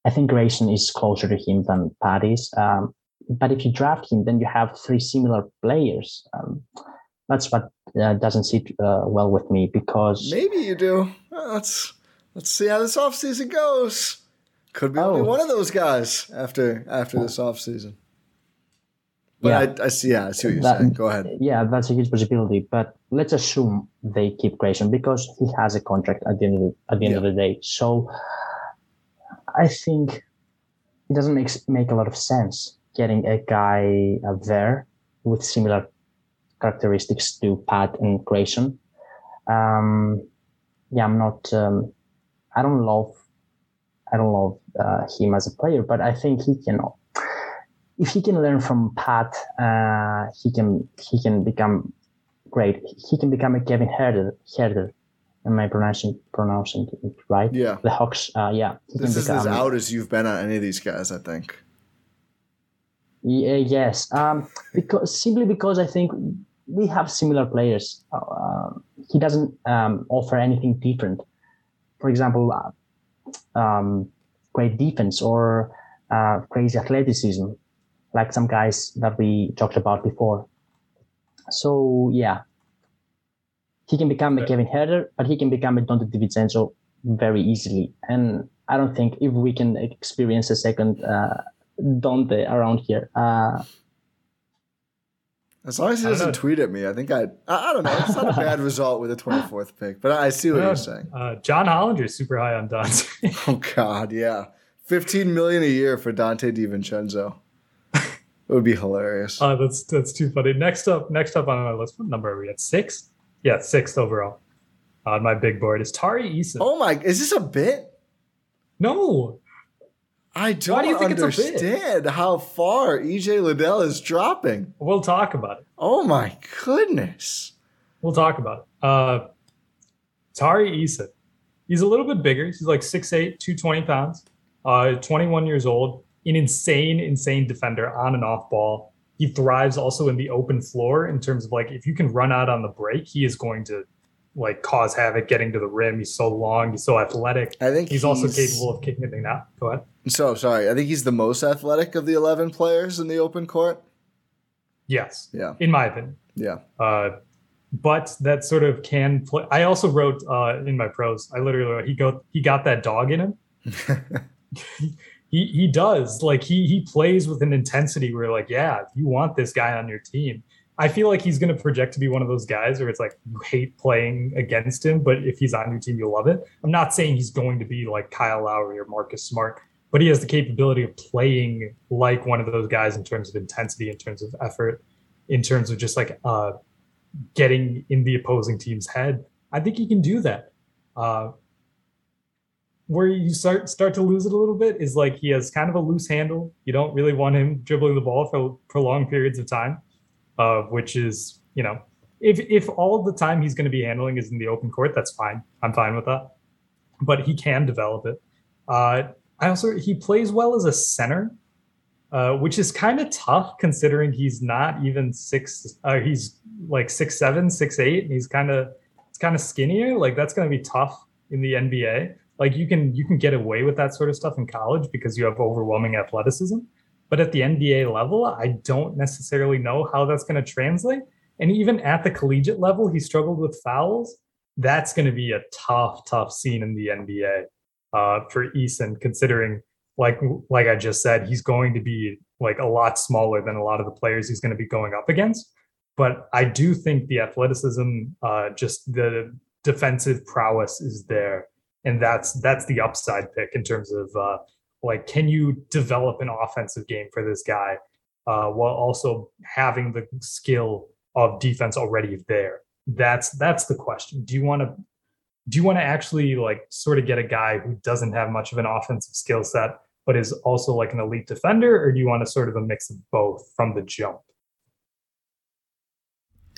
I think Grayson is closer to him than Pat is. Um, but if you draft him, then you have three similar players. Um, that's what uh, doesn't sit uh, well with me because maybe you do. let's let's see how this offseason goes. Could be oh. only one of those guys after after this offseason. But yeah. I, I, see. Yeah, I see what you're that, saying. Go ahead. Yeah, that's a huge possibility. But let's assume they keep Grayson because he has a contract at the end of the, at the end yeah. of the day. So I think it doesn't make make a lot of sense getting a guy there with similar characteristics to Pat and Grayson. Um, yeah, I'm not. Um, I don't love. I don't love uh, him as a player, but I think he can if he can learn from Pat, uh, he can he can become great. He can become a Kevin Huerter. Huerter. Am I pronouncing pronouncing it right? Yeah. The Hawks. Uh, yeah. This is become, as out as you've been on any of these guys, I think. Yeah, yes. Um, because simply because I think we have similar players. Uh, he doesn't um, offer anything different. For example, uh, um, great defense or uh, crazy athleticism like some guys that we talked about before. So yeah, he can become a Kevin Huerter, but he can become a Donte DiVincenzo very easily. And I don't think if we can experience a second uh, Donte around here. Uh, as long as he doesn't tweet at me, I think I, I, I don't know. It's not a [LAUGHS] bad result with a 24th pick, but I see what you're saying. Uh, John Hollinger is super high on Donte. [LAUGHS] oh God, yeah, 15 million a year for Donte DiVincenzo. It would be hilarious. Uh, that's that's too funny. Next up, next up on my list, what number are we at? Six? Yeah, sixth overall on my big board is Tari Eason. Oh my! Is this a bit? No. I don't Why do you think understand how far EJ Liddell is dropping. We'll talk about it. Oh my goodness. We'll talk about it. Uh, Tari Eason. He's a little bit bigger. He's like 6'8, 220 pounds, uh, 21 years old an insane, insane defender on and off ball. He thrives also in the open floor in terms of like if you can run out on the break, he is going to like cause havoc getting to the rim. He's so long, he's so athletic. I think he's, he's also capable of kicking it out. Go ahead. So sorry, I think he's the most athletic of the eleven players in the open court. Yes. Yeah. In my opinion. Yeah. Uh, but that sort of can play. I also wrote uh, in my prose. I literally wrote, he go he got that dog in him. [LAUGHS] he he does. Like he he plays with an intensity where like yeah you want this guy on your team. I feel like he's going to project to be one of those guys where it's like you hate playing against him but if he's on your team you'll love it. I'm not saying he's going to be like kyle lowry or marcus smart but he has the capability of playing like one of those guys in terms of intensity in terms of effort in terms of just like uh getting in the opposing team's head. I think he can do that. Uh where you start start to lose it a little bit is like he has kind of a loose handle. You don't really want him dribbling the ball for prolonged periods of time, uh, which is you know if if all the time he's going to be handling is in the open court, that's fine. I'm fine with that. But he can develop it. Uh, I also he plays well as a center, uh, which is kind of tough considering he's not even six. Uh, he's like six seven, six eight, and he's kind of it's kind of skinnier. Like that's going to be tough in the NBA. Like you can you can get away with that sort of stuff in college because you have overwhelming athleticism. But at the NBA level, I don't necessarily know how that's going to translate. And even at the collegiate level, he struggled with fouls. That's going to be a tough, tough scene in the NBA uh, for Eason, considering, like, like I just said, he's going to be like a lot smaller than a lot of the players he's going to be going up against. But I do think the athleticism, uh, just the defensive prowess is there, and that's that's the upside pick in terms of uh, like, can you develop an offensive game for this guy uh, while also having the skill of defense already there? That's that's the question. Do you want to do you want to actually like sort of get a guy who doesn't have much of an offensive skill set but is also like an elite defender or do you want to sort of a mix of both from the jump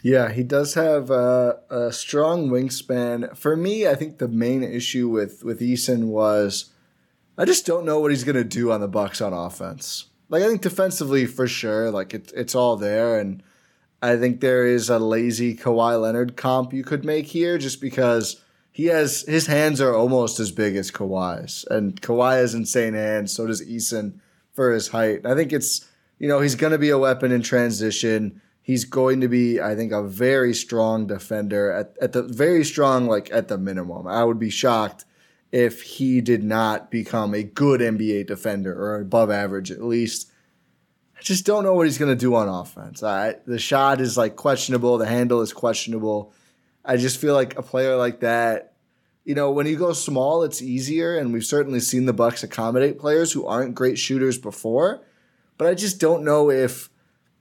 yeah he does have a, a strong wingspan for me i think the main issue with with eason was i just don't know what he's to do on the bucks on offense like i think defensively for sure like it, it's all there and i think there is a lazy Kawhi leonard comp you could make here just because he has his hands are almost as big as Kawhi's, and Kawhi has insane hands. So does Eason for his height. I think it's you know he's to be a weapon in transition. He's going to be, I think, a very strong defender at, at the very strong, like at the minimum. I would be shocked if he did not become a good NBA defender or above average at least. I just don't know what he's going to do on offense. I, the shot is like questionable. The handle is questionable. I just feel like a player like that, you know, when you go small, it's easier, and we've certainly seen the Bucks accommodate players who aren't great shooters before. But I just don't know if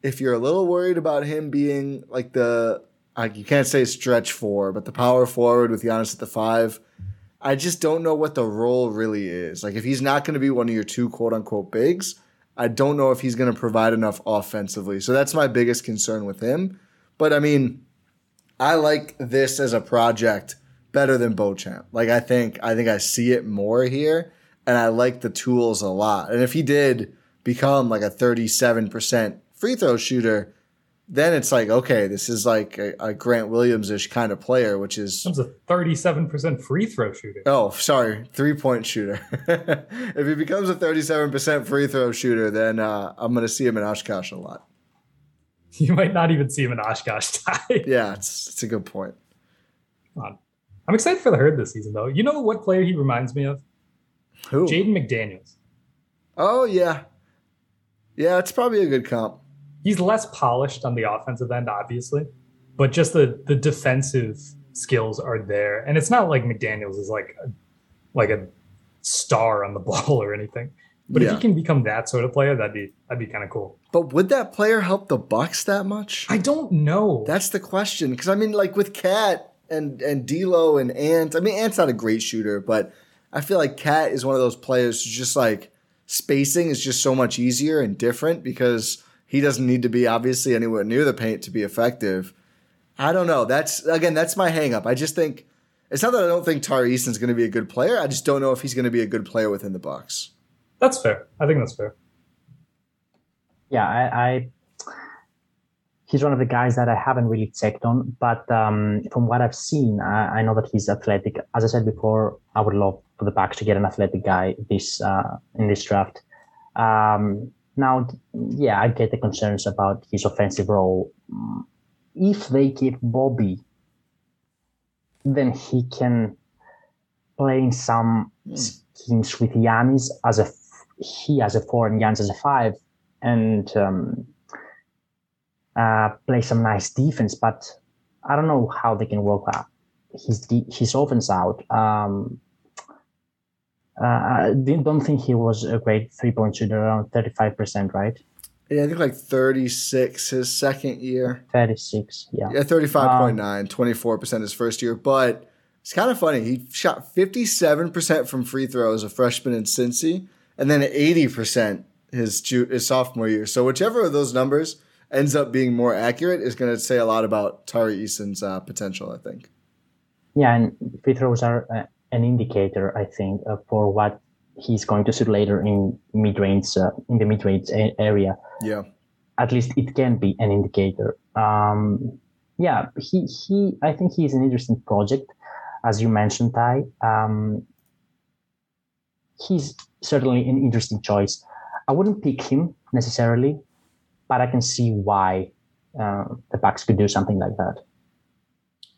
if you're a little worried about him being like the like you can't say stretch four, but the power forward with Giannis at the five. I just don't know what the role really is. Like if he's not going to be one of your two quote unquote bigs, I don't know if he's going to provide enough offensively. So that's my biggest concern with him. But I mean, I like this as a project better than Beauchamp. Like I think I think I see it more here, and I like the tools a lot. And if he did become like a 37% free throw shooter, then it's like okay, this is like a, a Grant Williams ish kind of player, which is becomes a 37% free throw shooter. Oh, sorry, three point shooter. [LAUGHS] if he becomes a 37% free throw shooter, then uh, I'm going to see him in Oshkosh a lot. [LAUGHS] You might not even see him in Oshkosh [LAUGHS] tie. yeah, it's, it's a good point. I'm excited for the herd this season, though. You know what player he reminds me of? Who? Jaden McDaniels. Oh yeah, yeah. It's probably a good comp. He's less polished on the offensive end, obviously, but just the the defensive skills are there, and it's not like McDaniels is like a, like a star on the [LAUGHS] ball or anything. But yeah. if he can become that sort of player, that'd be that'd be kind of cool. But would that player help the Bucks that much? I don't know. That's the question. Because I mean, like with Cat and and D'Lo and Ant. I mean, Ant's not a great shooter, but I feel like Cat is one of those players who's just like spacing is just so much easier and different because he doesn't need to be obviously anywhere near the paint to be effective. I don't know. That's again, that's my hangup. I just think it's not that I don't think Tari Eason's going to be a good player. I just don't know if he's going to be a good player within the Bucks. That's fair. I think that's fair. Yeah, I, I he's one of the guys that I haven't really checked on, but um, from what I've seen, I, I, know that he's athletic. As I said before, I would love for the Bucks to get an athletic guy this uh, in this draft. Um, now, yeah, I get the concerns about his offensive role. If they give Bobby, then he can play in some mm. schemes with Giannis as a he as a four and Giannis as a five, and um, uh, play some nice defense. But I don't know how they can work out his his offense out. Um, uh, I don't think he was a great three point shooter, around thirty five percent, right? Yeah, I think like 36 his second year. 36, yeah. Yeah, 35.9, um, 24% his first year. But it's kind of funny. He shot 57% from free throws, a freshman in Cincy, and then 80% his his sophomore year. So whichever of those numbers ends up being more accurate is going to say a lot about Tari Eason's uh, potential, I think. Yeah, and free throws are uh, an indicator, I think, uh, for what he's going to shoot later in mid range, uh, in the mid range area. Yeah. At least it can be an indicator. Um, yeah, he, he, I think he's an interesting project, as you mentioned, Ty. Um, he's certainly an interesting choice. I wouldn't pick him necessarily, but I can see why uh, the Bucks could do something like that.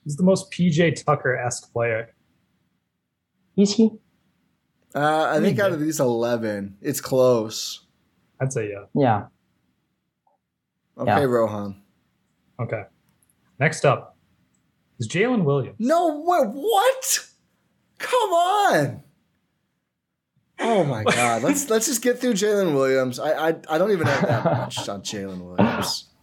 He's the most PJ Tucker esque player. Is he? Uh, I think out of these 11, it's close. I'd say yeah. Yeah. Okay, yeah. Rohan. Okay. Next up is Jalen Williams. No, what? What? Come on. Oh my [LAUGHS] God! Let's let's just get through Jalen Williams. I, I I don't even have that much on Jalen Williams. [LAUGHS]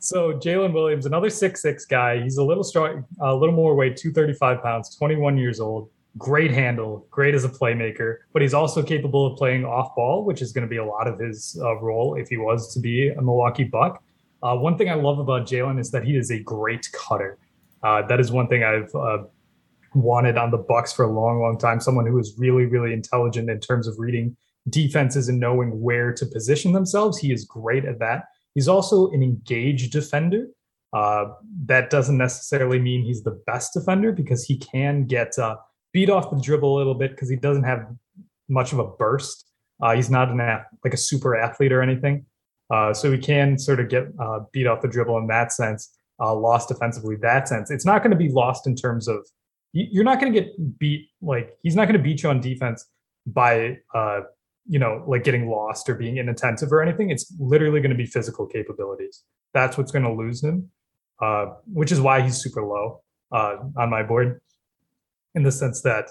So Jalen Williams, another six six guy. He's a little strong, a little more weight, two thirty five pounds, twenty one years old. Great handle, great as a playmaker, but he's also capable of playing off ball, which is going to be a lot of his uh, role if he was to be a Milwaukee Buck. Uh, one thing I love about Jalen is that he is a great cutter. Uh, that is one thing I've uh, wanted on the Bucks for a long, long time. Someone who is really, really intelligent in terms of reading defenses and knowing where to position themselves. He is great at that. He's also an engaged defender. Uh, that doesn't necessarily mean he's the best defender because he can get uh, beat off the dribble a little bit because he doesn't have much of a burst. Uh, he's not an like a super athlete or anything, uh, so he can sort of get uh, beat off the dribble in that sense. Uh, lost defensively that sense. It's not going to be lost in terms of you're not going to get beat like he's not going to beat you on defense by uh you know like getting lost or being inattentive or anything it's literally going to be physical capabilities that's what's going to lose him uh which is why he's super low on my board in the sense that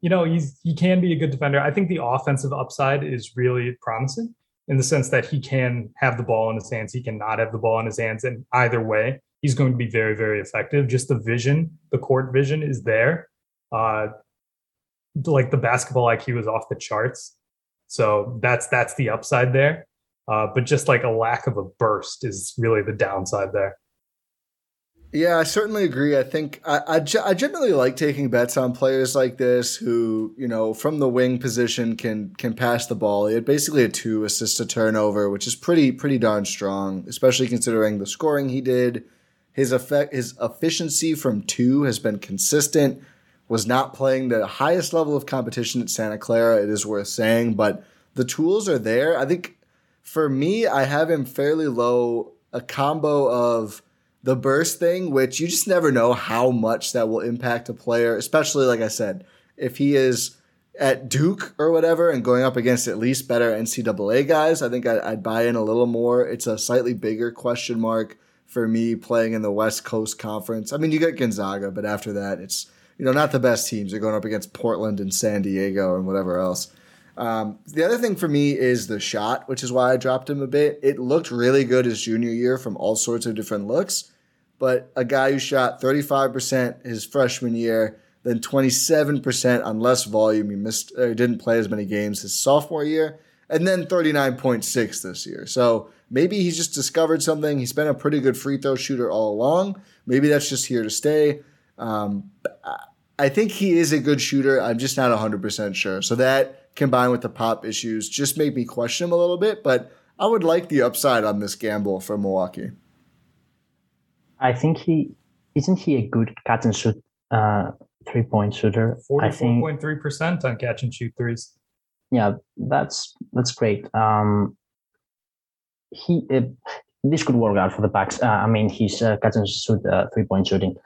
you know he's he can be a good defender i think the offensive upside is really promising in the sense that he can have the ball in his hands he cannot have the ball in his hands and either way he's going to be very, very effective. Just the vision, the court vision is there. Uh, like the basketball IQ is off the charts. So that's that's the upside there. Uh, but just like a lack of a burst is really the downside there. Yeah, I certainly agree. I think I, I, I, generally like taking bets on players like this who, you know, from the wing position can can pass the ball. He had basically a two assist to turnover, which is pretty pretty darn strong, especially considering the scoring he did, his effect, his efficiency from two has been consistent. Was not playing the highest level of competition at Santa Clara. It is worth saying, but the tools are there. I think for me, I have him fairly low. A combo of the burst thing, which you just never know how much that will impact a player, especially like I said, if he is at Duke or whatever and going up against at least better NCAA guys, I think I'd buy in a little more. It's a slightly bigger question mark for me playing in the West Coast Conference. I mean, you get Gonzaga, but after that, it's you know not the best teams. You're going up against Portland and San Diego and whatever else. Um, the other thing for me is the shot, which is why I dropped him a bit. It looked really good his junior year from all sorts of different looks, but a guy who shot 35% his freshman year, then 27% on less volume. He missed, or didn't play as many games his sophomore year, and then 39.6 this year. So Maybe he's just discovered something. He's been a pretty good free throw shooter all along. Maybe that's just here to stay. Um, I think he is a good shooter. I'm just not 100% sure. So that combined with the pop issues just made me question him a little bit, but I would like the upside on this gamble for Milwaukee. I think he isn't he a good catch and shoot uh, three point shooter. Forty four point three percent on catch and shoot threes. Yeah, that's that's great. Um, he uh, this could work out for the Bucks. Uh, I mean, he's uh, catch and shoot uh, three point shooting.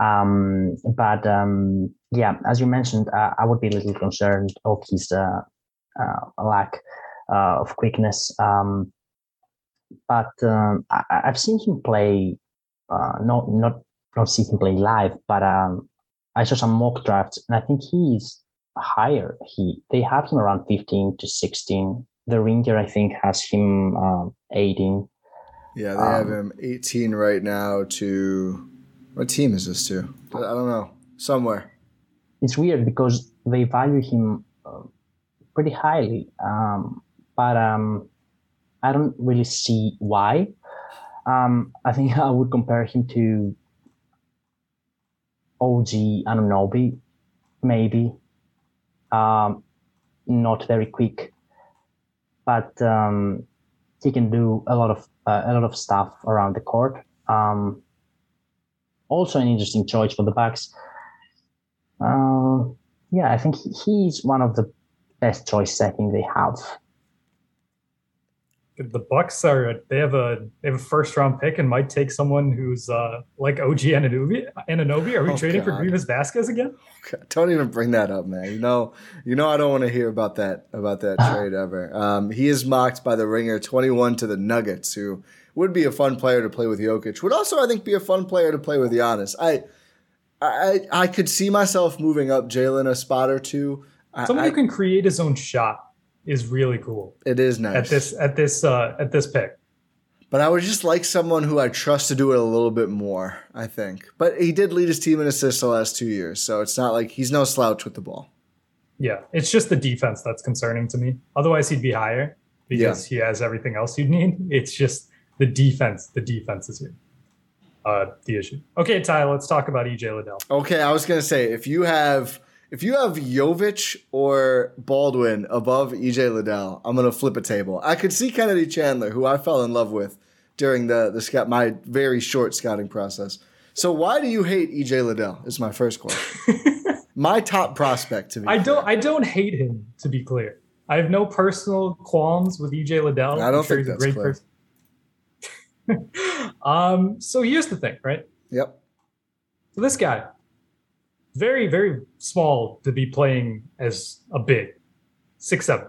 Um, but um, yeah, as you mentioned, uh, I would be a little concerned of his uh, uh, lack uh, of quickness. Um, but um, I, have seen him play, uh, not not not see him play live, but um, I saw some mock drafts, and I think he's higher. He they have him around fifteen to sixteen the Ringer, I think, has him um, 18. Yeah, they um, have him 18 right now to. What team is this to? I don't know. Somewhere. It's weird because they value him uh, pretty highly, um, but um, I don't really see why. Um, I think [LAUGHS] I would compare him to OG Anunoby, maybe. Um, not very quick, but um, he can do a lot of uh, a lot of stuff around the court. Um, also, an interesting choice for the Bucks. Uh, yeah, I think he's one of the best choices I think they have the Bucks are they have a they have a first round pick and might take someone who's uh like OG Anunoby. Anunoby. Are we oh, trading God. for Greivis Vasquez again? [LAUGHS] Don't even bring that up, man. You know, you know I don't want to hear about that about that [SIGHS] trade ever. Um, he is mocked by the Ringer, twenty one to the Nuggets, who would be a fun player to play with Jokic. Would also I think be a fun player to play with Giannis. I I I could see myself moving up Jalen a spot or two. Someone I, who can create his own shot is really cool. It is nice at this at this uh, at this pick. But I would just like someone who I trust to do it a little bit more. I think, but he did lead his team in assists the last two years, so it's not like he's no slouch with the ball. Yeah, it's just the defense that's concerning to me. Otherwise, he'd be higher because yeah. he has everything else you'd need. [LAUGHS] It's just the defense. The defense is here. Uh, the issue. Okay, Ty, let's talk about EJ Liddell. Okay, I was gonna say if you have if you have Jovic or Baldwin above EJ Liddell, I'm gonna flip a table. I could see Kennedy Chandler, who I fell in love with during the the scout my very short scouting process. So why do you hate EJ Liddell? Is my first question. [LAUGHS] my top prospect to be. I don't. I don't hate him. To be clear, I have no personal qualms with EJ Liddell. I don't sure think that's a great clear. person. [LAUGHS] um. So here's the thing, right? Yep. So this guy, very, very small to be playing as a big, six seven.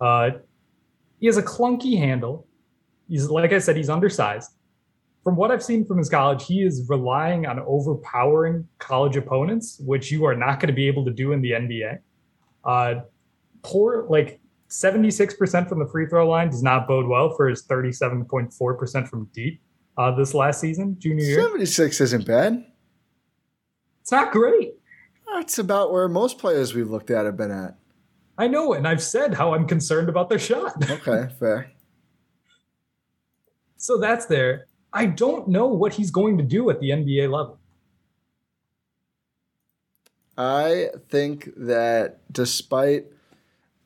Uh, he has a clunky handle. He's like I said, he's undersized. From what I've seen from his college, he is relying on overpowering college opponents, which you are not going to be able to do in the NBA. Uh, poor, like 76% from the free throw line does not bode well for his 37.4% from deep uh, this last season, junior year. 76 isn't bad. It's not great. That's about where most players we've looked at have been at. I know, and I've said how I'm concerned about their shot. [LAUGHS] Okay, fair. so that's there. I don't know what he's going to do at the NBA level. I think that despite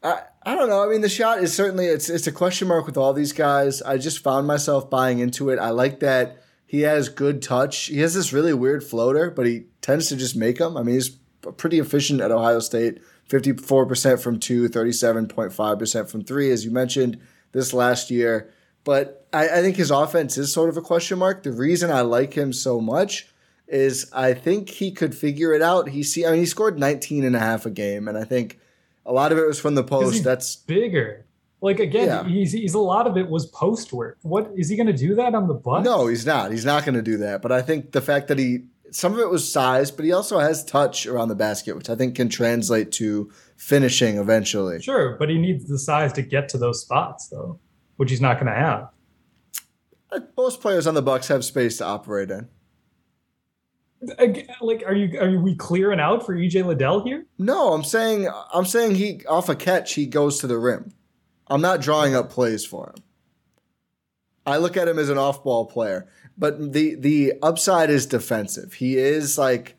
I, I don't know. I mean, the shot is certainly it's it's a question mark with all these guys. I just found myself buying into it. I like that he has good touch. He has this really weird floater, but he tends to just make them. I mean, he's pretty efficient at Ohio State 54% from two, 37.5% from three, as you mentioned this last year. But I, I, think his offense is sort of a question mark. The reason I like him so much is I think he could figure it out. He see I mean he scored 19 and a half a game, and I think a lot of it was from the post. That's bigger. Like again, yeah. he's he's a lot of it was post work. What is he going to do that on the Bucks? No, he's not. He's not going to do that. But I think the fact that he some of it was size, but he also has touch around the basket, which I think can translate to finishing eventually. Sure, but he needs the size to get to those spots though, which he's not going to have. Uh, most players on the Bucks have space to operate in. Like, are you are we clearing out for EJ Liddell here? No, I'm saying I'm saying he off a catch he goes to the rim. I'm not drawing up plays for him. I look at him as an off-ball player, but the the upside is defensive. He is like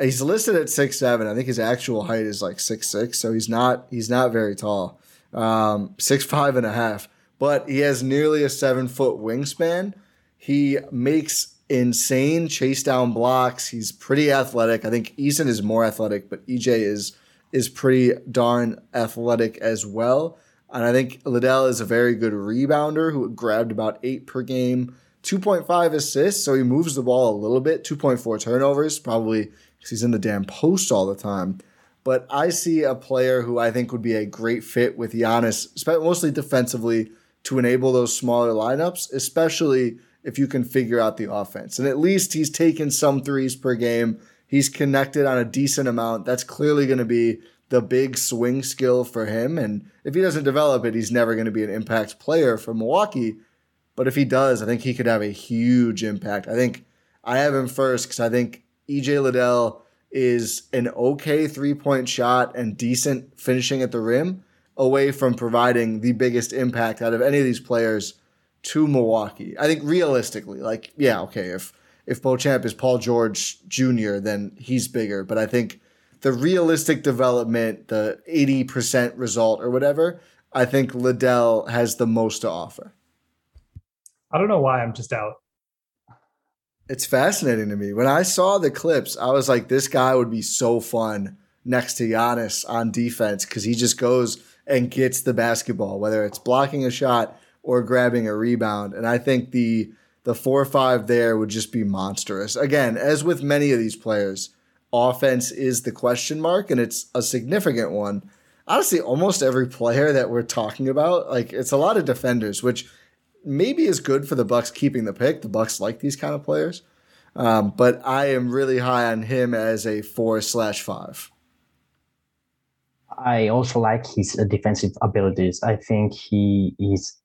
he's listed at six seven. I think his actual height is like six six, so he's not he's not very tall. Um, six five and a half, but he has nearly a seven foot wingspan. He makes insane chase down blocks. He's pretty athletic. I think Eason is more athletic, but EJ is is pretty darn athletic as well. And I think Liddell is a very good rebounder who grabbed about eight per game, 2.5 assists. So he moves the ball a little bit, 2.4 turnovers, probably because he's in the damn post all the time. But I see a player who I think would be a great fit with Giannis, mostly defensively, to enable those smaller lineups, especially if you can figure out the offense. And at least he's taken some threes per game. He's connected on a decent amount. That's clearly going to be the big swing skill for him. And if he doesn't develop it, he's never going to be an impact player for Milwaukee. But if he does, I think he could have a huge impact. I think I have him first because I think EJ Liddell is an okay three point shot and decent finishing at the rim away from providing the biggest impact out of any of these players to Milwaukee. I think realistically, like, yeah, okay, if if Beauchamp is Paul George Jr., then he's bigger. But I think the realistic development, the 80% result or whatever, I think Liddell has the most to offer. I don't know why I'm just out. It's fascinating to me. When I saw the clips, I was like, this guy would be so fun next to Giannis on defense because he just goes and gets the basketball, whether it's blocking a shot or grabbing a rebound. And I think the the four or five there would just be monstrous. Again, as with many of these players, offense is the question mark, and it's a significant one. Honestly, almost every player that we're talking about, like it's a lot of defenders, which maybe is good for the Bucks keeping the pick. The Bucks like these kind of players, um, but I am really high on him as a four slash five. I also like his defensive abilities. I think he is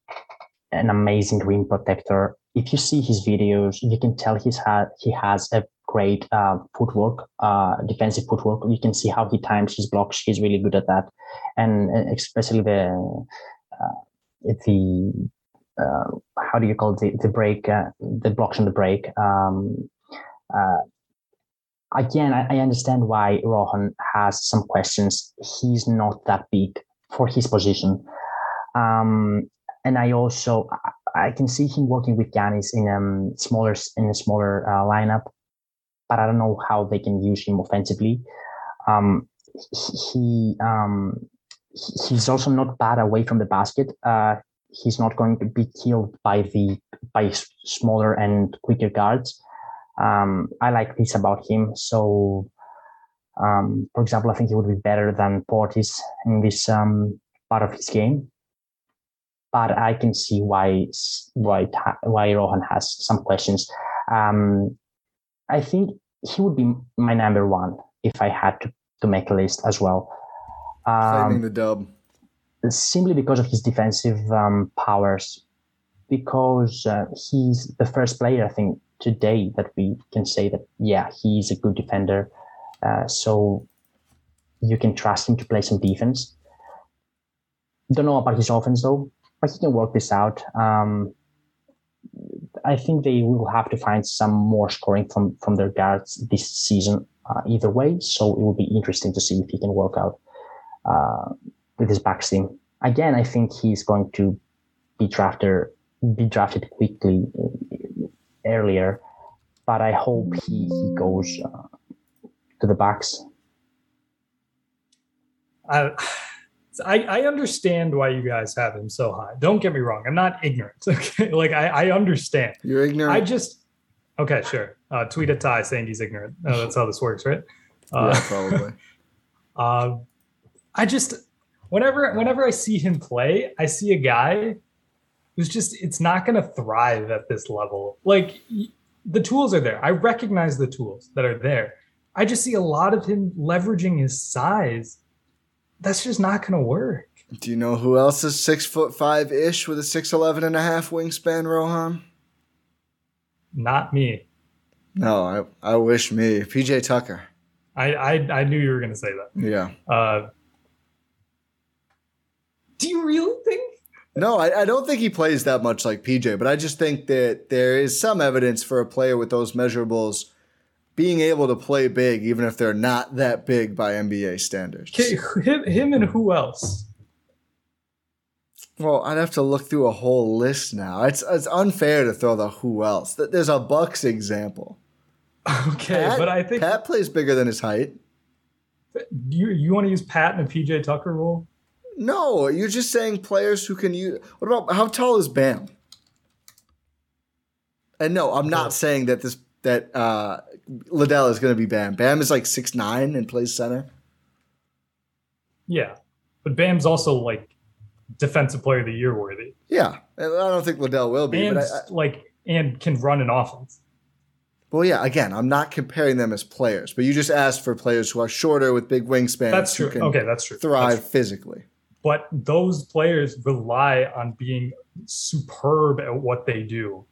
an amazing rim protector. If you see his videos, you can tell he's had he has a great uh, footwork, uh, defensive footwork. You can see how he times his blocks. He's really good at that, and especially the uh, the uh, how do you call it? the the break uh, the blocks on the break. Um, uh, again, I, I, understand why Rohan has some questions. He's not that big for his position. Um, and I also I can see him working with Giannis in um smaller in a smaller uh, lineup, but I don't know how they can use him offensively. Um, he um, he's also not bad away from the basket. Uh, he's not going to be killed by the by smaller and quicker guards. Um, I like this about him. So, um, for example, I think he would be better than Portis in this um, part of his game but I can see why why why Rohan has some questions. Um, I think he would be my number one if I had to, to make a list as well. Um, Claiming the dub. Simply because of his defensive um, powers, because uh, he's the first player I think today that we can say that yeah he's a good defender. Uh, so you can trust him to play some defense. Don't know about his offense though but he can work this out. Um, I think they will have to find some more scoring from from their guards this season. Uh, either way, so it will be interesting to see if he can work out uh, with his back team. Again, I think he's going to be drafted be drafted quickly uh, earlier, but I hope he he goes uh, to the Bucks. I I, I understand why you guys have him so high. Don't get me wrong. I'm not ignorant. [LAUGHS] Okay. Like I, I understand. You're ignorant. I just okay, sure. Uh, tweet a tie saying he's ignorant. Oh, that's how this works, right? [LAUGHS] Uh, yeah, probably. [LAUGHS] uh, I just whenever whenever I see him play, I see a guy who's just it's not going to thrive at this level. Like the tools are there. I recognize the tools that are there. I just see a lot of him leveraging his size that's just not going to work. Do you know who else is six foot five ish with a six eleven and a half wingspan, Rohan? Not me. No, I, I wish me. PJ Tucker. I, I, I knew you were going to say that. Yeah. Uh, do you really think? No, I, I don't think he plays that much like PJ, but I just think that there is some evidence for a player with those measurables being able to play big, even if they're not that big by NBA standards. Okay, him, him and who else? Well, I'd have to look through a whole list now. It's it's unfair to throw the who else. There's a Bucks example. Okay, Pat, but I think Pat plays bigger than his height. You you want to use Pat and a PJ Tucker rule? No, you're just saying players who can use. What about how tall is Bam? And no, I'm not saying that this that uh, Liddell is going to be Bam. Bam is like six nine and plays center. Yeah, but Bam's also like defensive player of the year worthy. Yeah, I don't think Liddell will be. And but I, I, like and can run an offense. Well, yeah. Again, I'm not comparing them as players, but you just asked for players who are shorter with big wingspans. That's true. okay, that's true. Thrive that's true. physically. But those players rely on being superb at what they do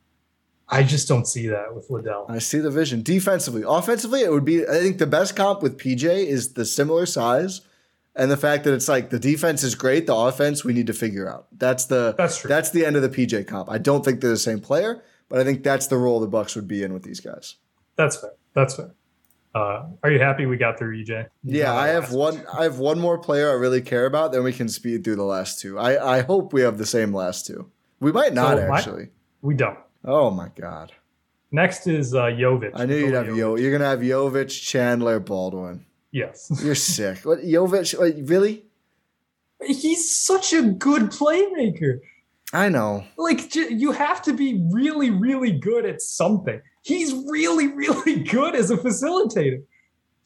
I just don't see that with Liddell. I see the vision. Defensively, offensively, it would be. I think the best comp with PJ is the similar size and the fact that it's like the defense is great, the offense we need to figure out. That's the That's true. That's the end of the PJ comp. I don't think they're the same player, but I think that's the role the Bucks would be in with these guys. That's fair. That's fair. Uh, are you happy we got through EJ? Yeah, I have one. I have one more player I really care about. Then we can speed through the last two. I I hope we have the same last two. We might not So my- actually. We don't. Oh my god! Next is uh, Jovic. I knew you'd have Jovic. Yo. You're gonna have Jovic, Chandler, Baldwin. Yes. [LAUGHS] You're sick. What Jovic? Wait, really? He's such a good playmaker. I know. Like j- you have to be really, really good at something. He's really, really [LAUGHS] good as a facilitator.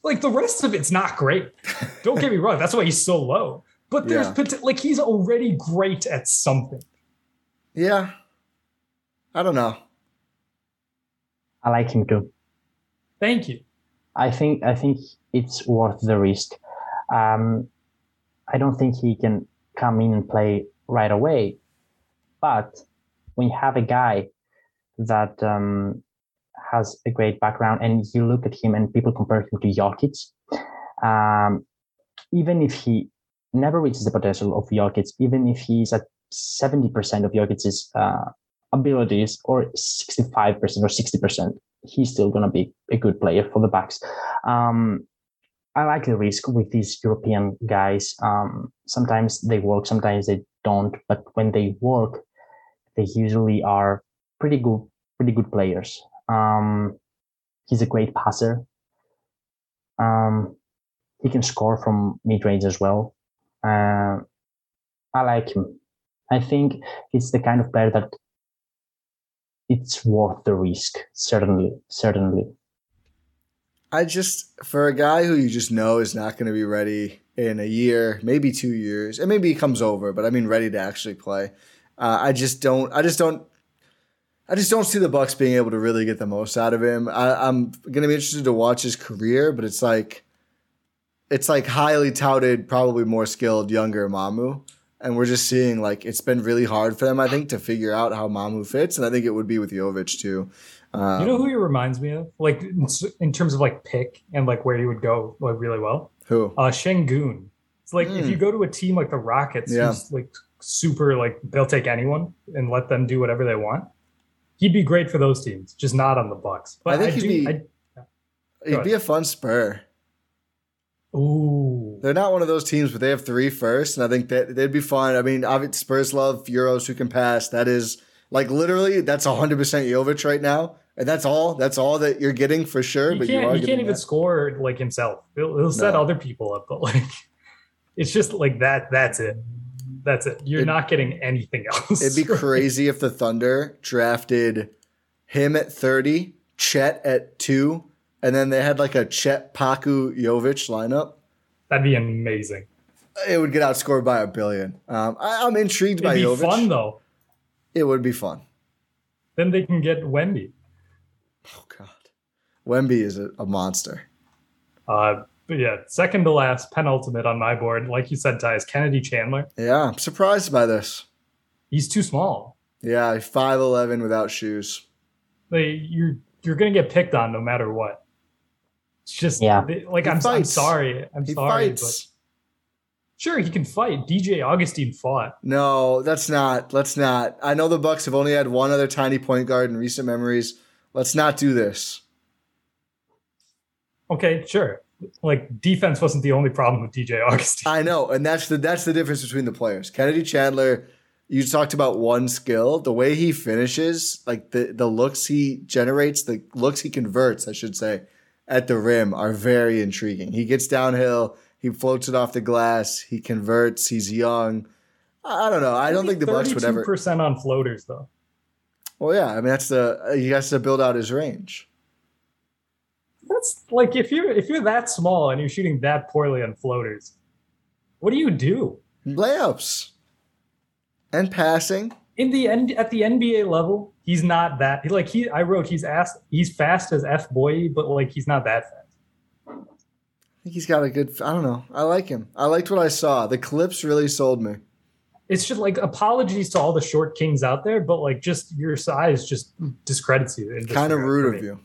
Like the rest of it's not great. [LAUGHS] Don't get me wrong. That's why he's so low. But there's Yeah. pot- like he's already great at something. Yeah. I don't know. I like him too. Thank you. I think I think it's worth the risk. Um, I don't think he can come in and play right away, but when you have a guy that um, has a great background and you look at him and people compare him to Jokic, um, even if he never reaches the potential of Jokic, even if he's at seventy percent of Jokic's uh, abilities or sixty-five percent or sixty percent, he's still gonna be a good player for the Bucks. Um, I like the risk with these European guys. Um, sometimes they work, sometimes they don't. But when they work, they usually are pretty good, pretty good players. Um, he's a great passer. Um, he can score from mid range as well. Uh, I like him. I think it's the kind of player that it's worth the risk. Certainly, certainly. I just for a guy who you just know is not going to be ready in a year, maybe two years, and maybe he comes over, but I mean ready to actually play. Uh, I just don't. I just don't. I just don't see the Bucks being able to really get the most out of him. I, I'm going to be interested to watch his career, but it's like, it's like highly touted, probably more skilled, younger Mamu, and we're just seeing like it's been really hard for them. I think to figure out how Mamu fits, and I think it would be with Jovic too. Um, You know who he reminds me of? Like in, in terms of like pick and like where he would go like really well. who? Uh Sengun. It's like if Hmm. you go to a team like the Rockets, Yeah. who's like super like they'll take anyone and let them do whatever they want. He'd be great for those teams, just not on the Bucks. But I think I he'd do. be- I, He'd be a fun spur. Ooh, They're not one of those teams, but they have three first, and I think that they'd be fun. I mean, obviously Spurs love Euros who can pass. That is like literally that's hundred percent Jovic right now, and that's all. That's all that you're getting for sure. he but you can't. are He can't even that. score like himself. He'll, he'll set No. other people up, but like [LAUGHS] it's just like that. That's it. That's it. You're It- not getting anything else. It'd be [LAUGHS] crazy if the Thunder drafted him at thirty, Chet at two, and then they had like a Chet Poku Jovic lineup. That'd be amazing. It would get outscored by a billion. Um, I, I'm intrigued by Jovic. It'd by be Jovic. fun though. It would be fun. Then they can get Wemby. Oh God, Wemby is a, a monster. Uh, but yeah, second to last, penultimate on my board. Like you said, Ty, is Kennedy Chandler. Yeah, I'm surprised by this. He's too small. Yeah, five eleven without shoes. Like, you're you're gonna get picked on no matter what. It's just Yeah. like I'm, I'm sorry. I'm He sorry, fights. but sure he can fight. DJ Augustin fought. No, that's not. Let's not. I know the Bucks have only had one other tiny point guard in recent memories. Let's not do this. Okay, sure. Like defense wasn't the only problem with DJ Augustin. I know, and that's the that's the difference between the players. Kennedy Chandler, you talked about one skill. The way he finishes, like the the looks he generates, the looks he converts, I should say, at the rim are very intriguing. He gets downhill, he floats it off the glass, he converts. He's young. I don't know. I don't think the Bucks would ever. percent on floaters though. Well, yeah. I mean, that's the he has to build out his range. That's like if you're if you're that small and you're shooting that poorly on floaters, what do you do? Layups and passing. in the end at the NBA level, he's not that like he I wrote he's asked he's fast as F boy, but like he's not that fast. I think he's got a good. I don't know. I like him. I liked what I saw. The clips really sold me. It's just like apologies to all the short kings out there, but like just your size just discredits you. in this Kind of rude of you.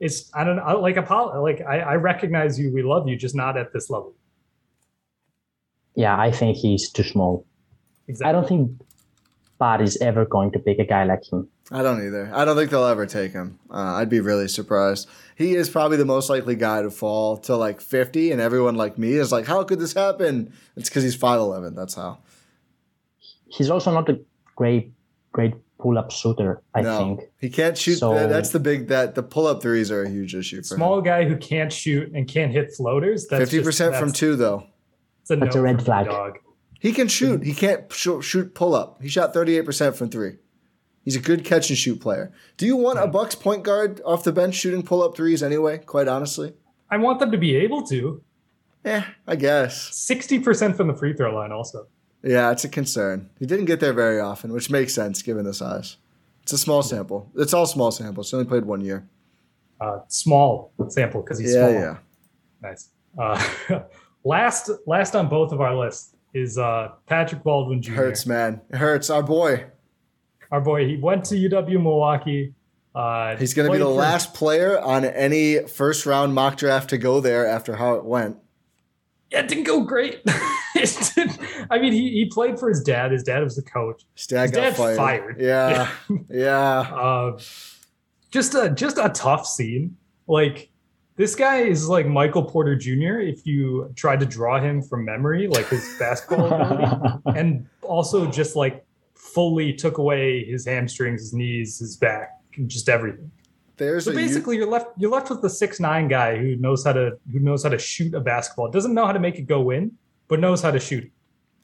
it's I don't know like Apollo like I, I recognize you, we love you, just not at this level. Yeah, I think he's too small. Exactly. I don't think Bud is ever going to pick a guy like him. I don't either. I don't think they'll ever take him. Uh, I'd be really surprised. He is probably the most likely guy to fall to like 50, and everyone like me is like, how could this happen? It's because he's 5'11. That's how. He's also not a great, great pull-up shooter. I no, think he can't shoot. So- that's the big that the pull up threes are a huge issue for Small guy who can't shoot and can't hit floaters. That's Fifty percent just- from that's- two though. It's a, That's no a red flag. Dog. He can shoot. He can't sh- shoot pull up. He shot thirty eight percent from three. He's a good catch and shoot player. Do you want a Bucks point guard off the bench shooting pull up threes anyway? Quite honestly, I want them to be able to. yeah, I guess. Sixty percent from the free throw line, also. Yeah, it's a concern. He didn't get there very often, which makes sense given the size. It's a small sample. It's all small samples. He only played one year. Uh, small sample because he's yeah, small. yeah. Nice. Uh, [LAUGHS] last, last on both of our lists is uh, Patrick Baldwin Jr. Hurts, man. It hurts. Our boy. Our boy. He went to UW Milwaukee. Uh, He's going to be the for- last player on any first round mock draft to go there after how it went. Yeah, it didn't go great. [LAUGHS] Didn't- I mean, he, he played for his dad. His dad was the coach. His dad His got dad fired. fired. Yeah, [LAUGHS] yeah. Uh, just a just a tough scene. Like this guy is like Michael Porter Jr. If you tried to draw him from memory, like his basketball ability, [LAUGHS] and also just like fully took away his hamstrings, his knees, his back, and just everything. There's So a u- basically, you're left you're left with the six nine guy who knows how to who knows how to shoot a basketball. Doesn't know how to make it go in, but knows how to shoot. it.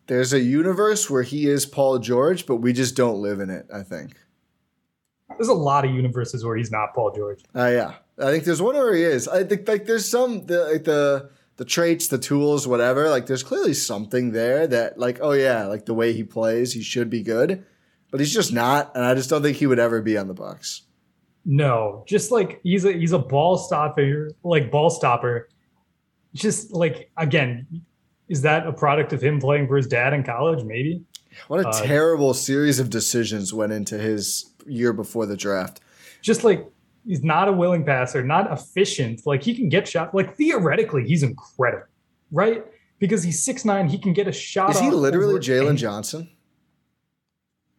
there's a universe where he is Paul George, but we just don't live in it. I think. There's a lot of universes where he's not Paul George. Uh, yeah, I think there's one where he is. I think like there's some the like the the traits, the tools, whatever. Like there's clearly something there that like oh yeah, like the way he plays, he should be good, but he's just not, and I just don't think he would ever be on the Bucks. No, just like he's a he's a ball stopper, like ball stopper. Just like again, is that a product of him playing for his dad in college? Maybe. What a Uh, terrible series of decisions went into his year before the draft. Just like he's not a willing passer, not efficient. Like he can get shot. Like theoretically, he's incredible, right? Because he's six nine, he can get a shot. Is he literally Jalen Johnson?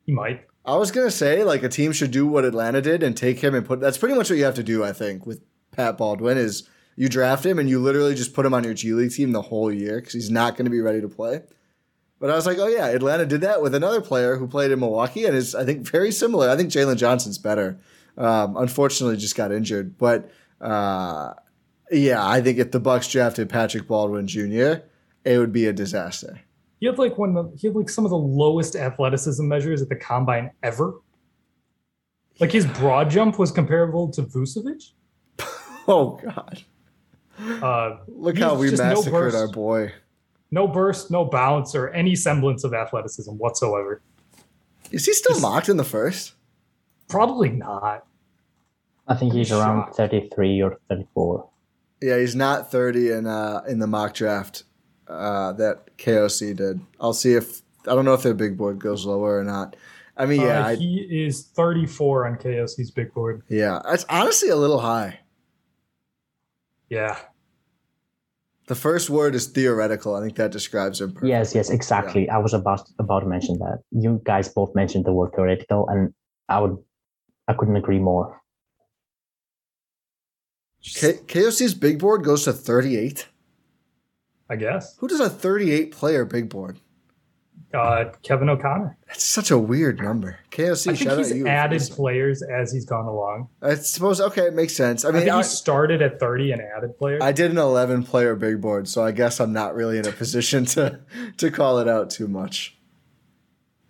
He might. I was gonna say like a team should do what Atlanta did and take him and put. That's pretty much what you have to do. I think with Pat Baldwin is you draft him and you literally just put him on your G League team the whole year because he's not going to be ready to play. But I was like, oh yeah, Atlanta did that with another player who played in Milwaukee and is I think very similar. I think Jalen Johnson's better. Um, unfortunately, just got injured, but uh, yeah, I think if the Bucks drafted Patrick Baldwin Jr., it would be a disaster. He had like one. Of the, he had like some of the lowest athleticism measures at the combine ever. Like his broad jump was comparable to Vucevic. [LAUGHS] Oh God, Uh, look how we just no massacred burst. our boy. no burst, no bounce, or any semblance of athleticism whatsoever. Is he still mocked in the first? Probably not. I think he's around 33 or 34. Yeah, he's not 30 in uh in the mock draft uh that KOC did. I'll see if I don't know if their big board goes lower or not. I mean, yeah, Uh, I, he is 34 on KOC's big board. yeah, it's honestly a little high. Yeah. The first word is theoretical. I think that describes him. perfectly. Yes, yes, exactly. I was about about to mention that. You guys both mentioned the word theoretical, and I would, I couldn't agree more. K- KOC's big board goes to 38. I guess. Who does a 38 player big board? Uh, Kevin O'Connor. That's such a weird number. KOC, I think shout he's out you. added players as he's gone along. I suppose okay, it makes sense. I I, mean, I, he started at 30 and added players. I did an 11 player big board, so I guess I'm not really in a position to to call it out too much.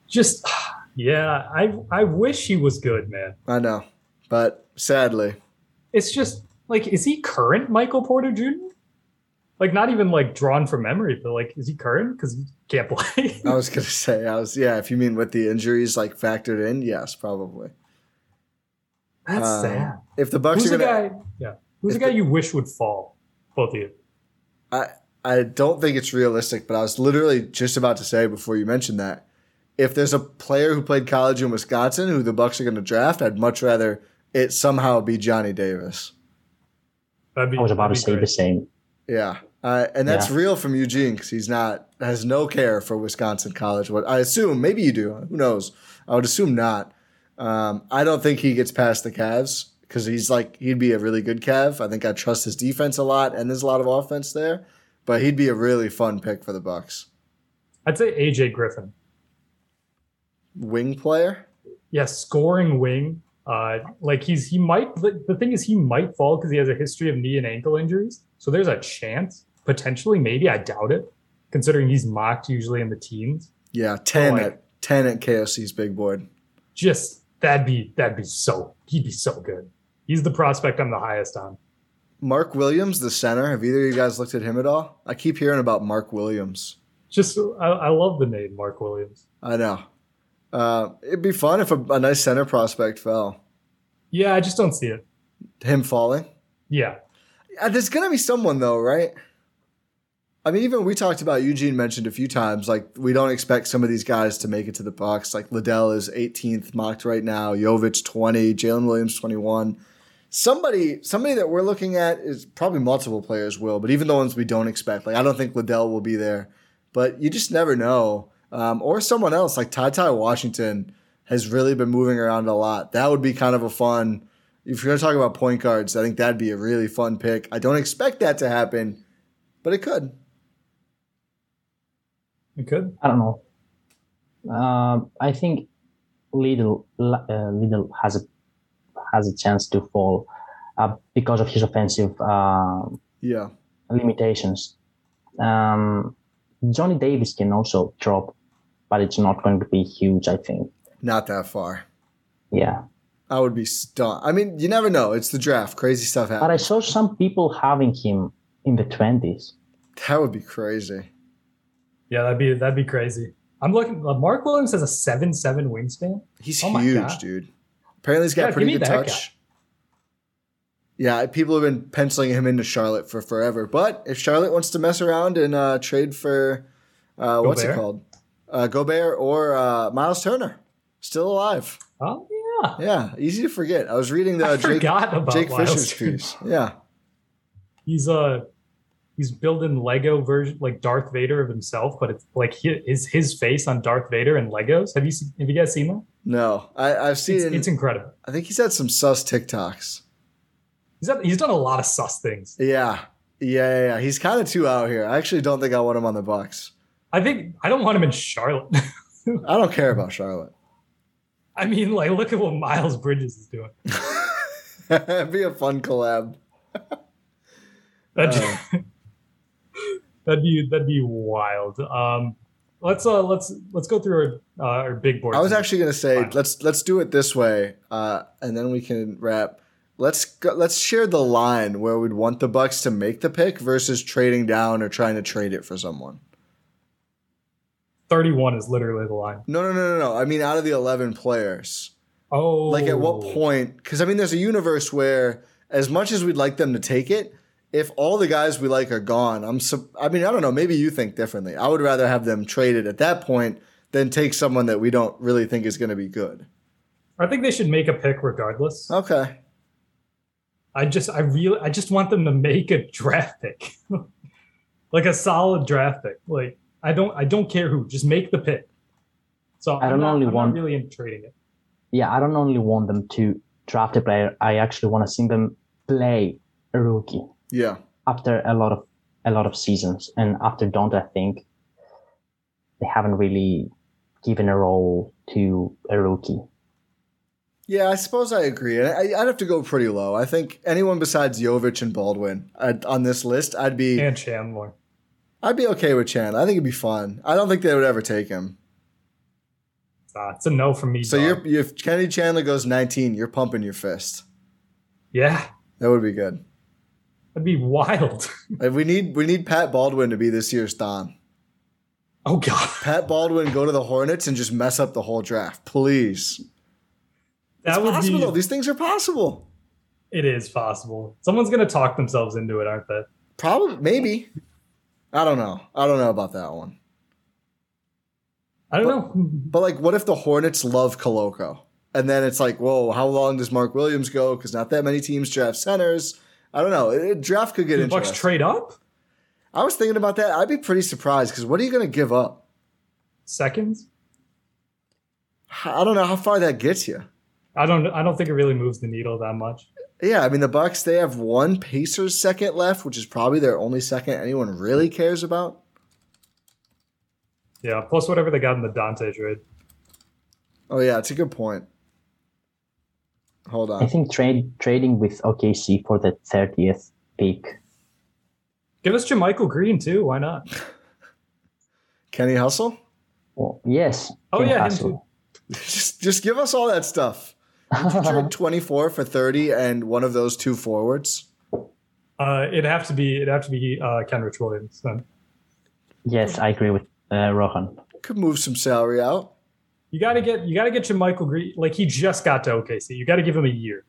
Just, yeah, I I wish he was good, man. I know, but sadly, It's just like, is he current Michael Porter Jr.? Like, not even like drawn from memory, but like, is he current? Because he can't [LAUGHS] play. I was gonna say I was yeah. If you mean with the injuries like factored in, yes, probably. That's Um, sad. If the Bucks Who's are the gonna, guy? Yeah, who's the guy the- you wish would fall? Both of you. I I don't think it's realistic, but I was literally just about to say before you mentioned that if there's a player who played college in Wisconsin who the Bucks are going to draft, I'd much rather it somehow be Johnny Davis. Be, I was about to say great. the same. Yeah. Uh, and that's Yeah. real from Eugene because he's not has no care for Wisconsin college. What I assume, maybe you do. Who knows? I would assume not. Um, I don't think he gets past the Cavs because he's like he'd be a really good Cav. I think I trust his defense a lot, and there's a lot of offense there. But he'd be a really fun pick for the Bucks. I'd say AJ Griffin. Wing player. Yes, scoring wing. Uh, like he's he might. The, the thing is, he might fall because he has a history of knee and ankle injuries. So there's a chance, potentially, maybe. I doubt it, considering he's mocked usually in the teens. Yeah, ten like- at ten at KOC's big board. Just that'd be that'd be so. He'd be so good. He's the prospect I'm the highest on. Mark Williams, the center. Have either of you guys looked at him at all? I keep hearing about Mark Williams. Just I, I love the name Mark Williams. I know. Uh, it'd be fun if a, a nice center prospect fell. Yeah, I just don't see it. Him falling. Yeah, Uh, There's gonna be someone though, right? I mean, even we talked about Eugene mentioned a few times. Like we don't expect some of these guys to make it to the Bucks. Like Liddell is 18th mocked right now. Jovic 20. Jalen Williams 21. Somebody, somebody that we're looking at is probably multiple players will, but even the ones we don't expect. Like I don't think Liddell will be there, but you just never know. Um, or someone else like Ty Ty Washington has really been moving around a lot. That would be kind of a fun. If you're going to talk about point guards, I think that'd be a really fun pick. I don't expect that to happen, but it could. it could. I don't know. Um, I think Liddell uh, Liddell has a has a chance to fall uh, because of his offensive um Yeah. limitations. Um, Johnny Davis can also drop, but it's not going to be huge. I think. Not that far. Yeah, I would be stunned. I mean, you never know. It's the draft. Crazy stuff happens. but I saw some people having him in the twenties. That would be crazy. Yeah, that'd be that'd be crazy. I'm looking. Uh, Mark Williams has a seven seven wingspan. He's Oh huge, dude. Apparently, he's got Yeah, pretty good me that touch. Yeah, people have been penciling him into Charlotte for forever. But if Charlotte wants to mess around and uh, trade for uh, what's it called, uh, Gobert or uh, Miles Turner, still alive. Oh yeah, Yeah, easy to forget. I was reading the I Jake, Jake Fisher's piece. Yeah, He's uh he's building Lego version like Darth Vader of himself, but it's like hi- his his face on Darth Vader and Legos. Have you seen, have you guys seen that? no, I, I've seen. It's, it's incredible. I think he's had some sus TikToks. He's done, he's done a lot of sus things. Yeah, yeah, yeah. yeah. He's kind of too out here. I actually don't think I want him on the Bucks. I think I don't want him in Charlotte. [LAUGHS] I don't care about Charlotte. I mean, like look at what Miles Bridges is doing. That'd [LAUGHS] be a fun collab. [LAUGHS] That'd, Uh. that'd be that'd be wild. Um, let's uh let's let's go through our uh, our big board. I was actually gonna say Fine. let's let's do it this way, uh, and then we can wrap. Let's go, let's share the line where we'd want the Bucks to make the pick versus trading down or trying to trade it for someone. Thirty one is literally the line. No, no, no, no, no. I mean, out of the eleven players, Oh, like at what point? Because I mean, there's a universe where, as much as we'd like them to take it, if all the guys we like are gone, I'm. Su- I mean, I don't know. Maybe you think differently. I would rather have them traded at that point than take someone that we don't really think is going to be good. I think they should make a pick regardless. Okay. I just I really I just want them to make a draft pick. [LAUGHS] like a solid draft pick. Like I don't I don't care who, just make the pick. So I I'm don't not, only I'm want- not really in trading it. Yeah, I don't only want them to draft a player. I actually want to see them play a rookie Yeah. after a lot of a lot of seasons. And after Don't, I think they haven't really given a role to a rookie. Yeah, I suppose I agree. And I, I'd have to go pretty low. I think anyone besides Jovic and Baldwin I'd, on this list, I'd be And Chandler. I'd be okay with Chan. I think it'd be fun. I don't think they would ever take him. Uh, it's a no from me. So dog. you're if Kenny Chandler goes 19, you're pumping your fist. yeah, That would be good. that'd be wild. [LAUGHS] Like, we need we need Pat Baldwin to be this year's Don. oh god, Pat Baldwin go to the Hornets and just mess up the whole draft, please. that It's would possible. be. These things are possible. It is possible. Someone's gonna talk themselves into it, aren't they? Probably, maybe. I don't know. I don't know about that one. I don't know. But like, what if the Hornets love Koloko? And then it's like, whoa, how long does Mark Williams go? Because not that many teams draft centers. I don't know. It, draft could get the Bucks trade up I was thinking about that. I'd be pretty surprised because what are you going to give up? seconds. I don't know how far that gets you. I don't. I don't think it really moves the needle that much. Yeah, I mean the Bucks they have one Pacers second left, which is probably their only second anyone really cares about. Yeah. Plus whatever they got in the Donte trade. Oh yeah, it's a good point. Hold on. I think trade trading with OKC for the 30th pick. Give us JaMychal Green too. Why not? [LAUGHS] Kenny Hustle? Well, yes. Oh, Ken yeah, him too. [LAUGHS] Just just give us all that stuff. Would you trade 24 for 30 and one of those two forwards? Uh, it'd have to be. It'd have to be uh, Kenrich Williams. Then Yes, I agree with uh, Rohan. Could move some salary out. you got to get. You got to get your Michael Green. Like he just got to OKC. You got to give him a year.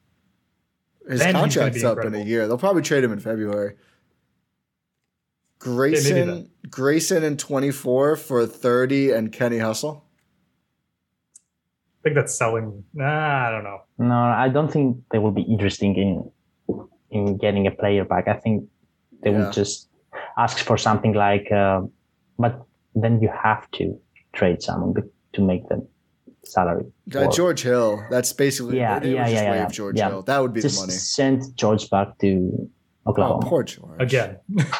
His Then contract's be up in a year. They'll probably trade him in February. maybe Grayson Grayson in 24 for 30 and Kenny Hustle. I think that's selling. Nah, I don't know. No, I don't think they will be interesting in in getting a player back. I think they Yeah. will just ask for something like, uh, but then you have to trade someone to make the salary. Uh. George Hill. That's basically Yeah, they would yeah, just yeah, waive yeah, George yeah. Hill. That would be just the money. send George back to Oh, Oklahoma. poor George. Again, [LAUGHS]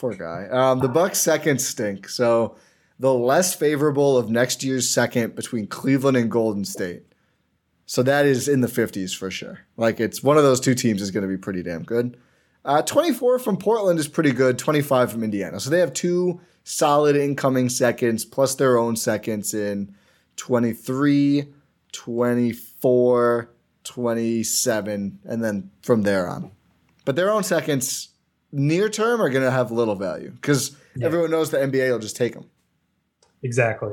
Poor guy. Um, the Bucks second stink. So the less favorable of next year's second between Cleveland and Golden State. So that is in the 50s for sure. Like it's one of those two teams is going to be pretty damn good. Uh, 24 from Portland is pretty good. 25 from Indiana. So they have two solid incoming seconds plus their own seconds in 23, 24, 27, and then from there on. But their own seconds near term are going to have little value because everyone knows the NBA will just take them. Exactly.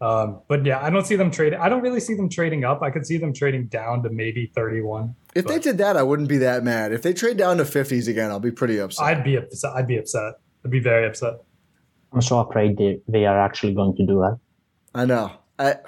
Um, but yeah, I don't see them trading. I don't really see them trading up. I could see them trading down to maybe 31. If they did that, I wouldn't be that mad. If they trade down to 50s again, I'll be pretty upset. I'd be upset. I'd be upset. I'd be very upset. I'm so afraid they, they are actually going to do that. I know. I, it-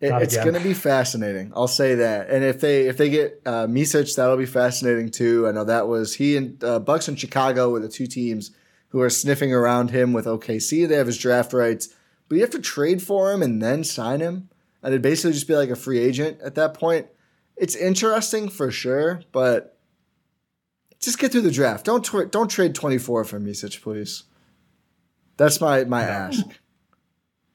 it's going to be fascinating. I'll say that. And if they if they get uh, Micic, that'll be fascinating too. I know that was he and uh, Bucks in Chicago were the two teams who are sniffing around him with OKC. They have his draft rights, but you have to trade for him and then sign him, and it'd basically just be like a free agent at that point. It's interesting for sure, but just get through the draft. Don't tw- don't trade twenty four for Micic, please. That's my my ask.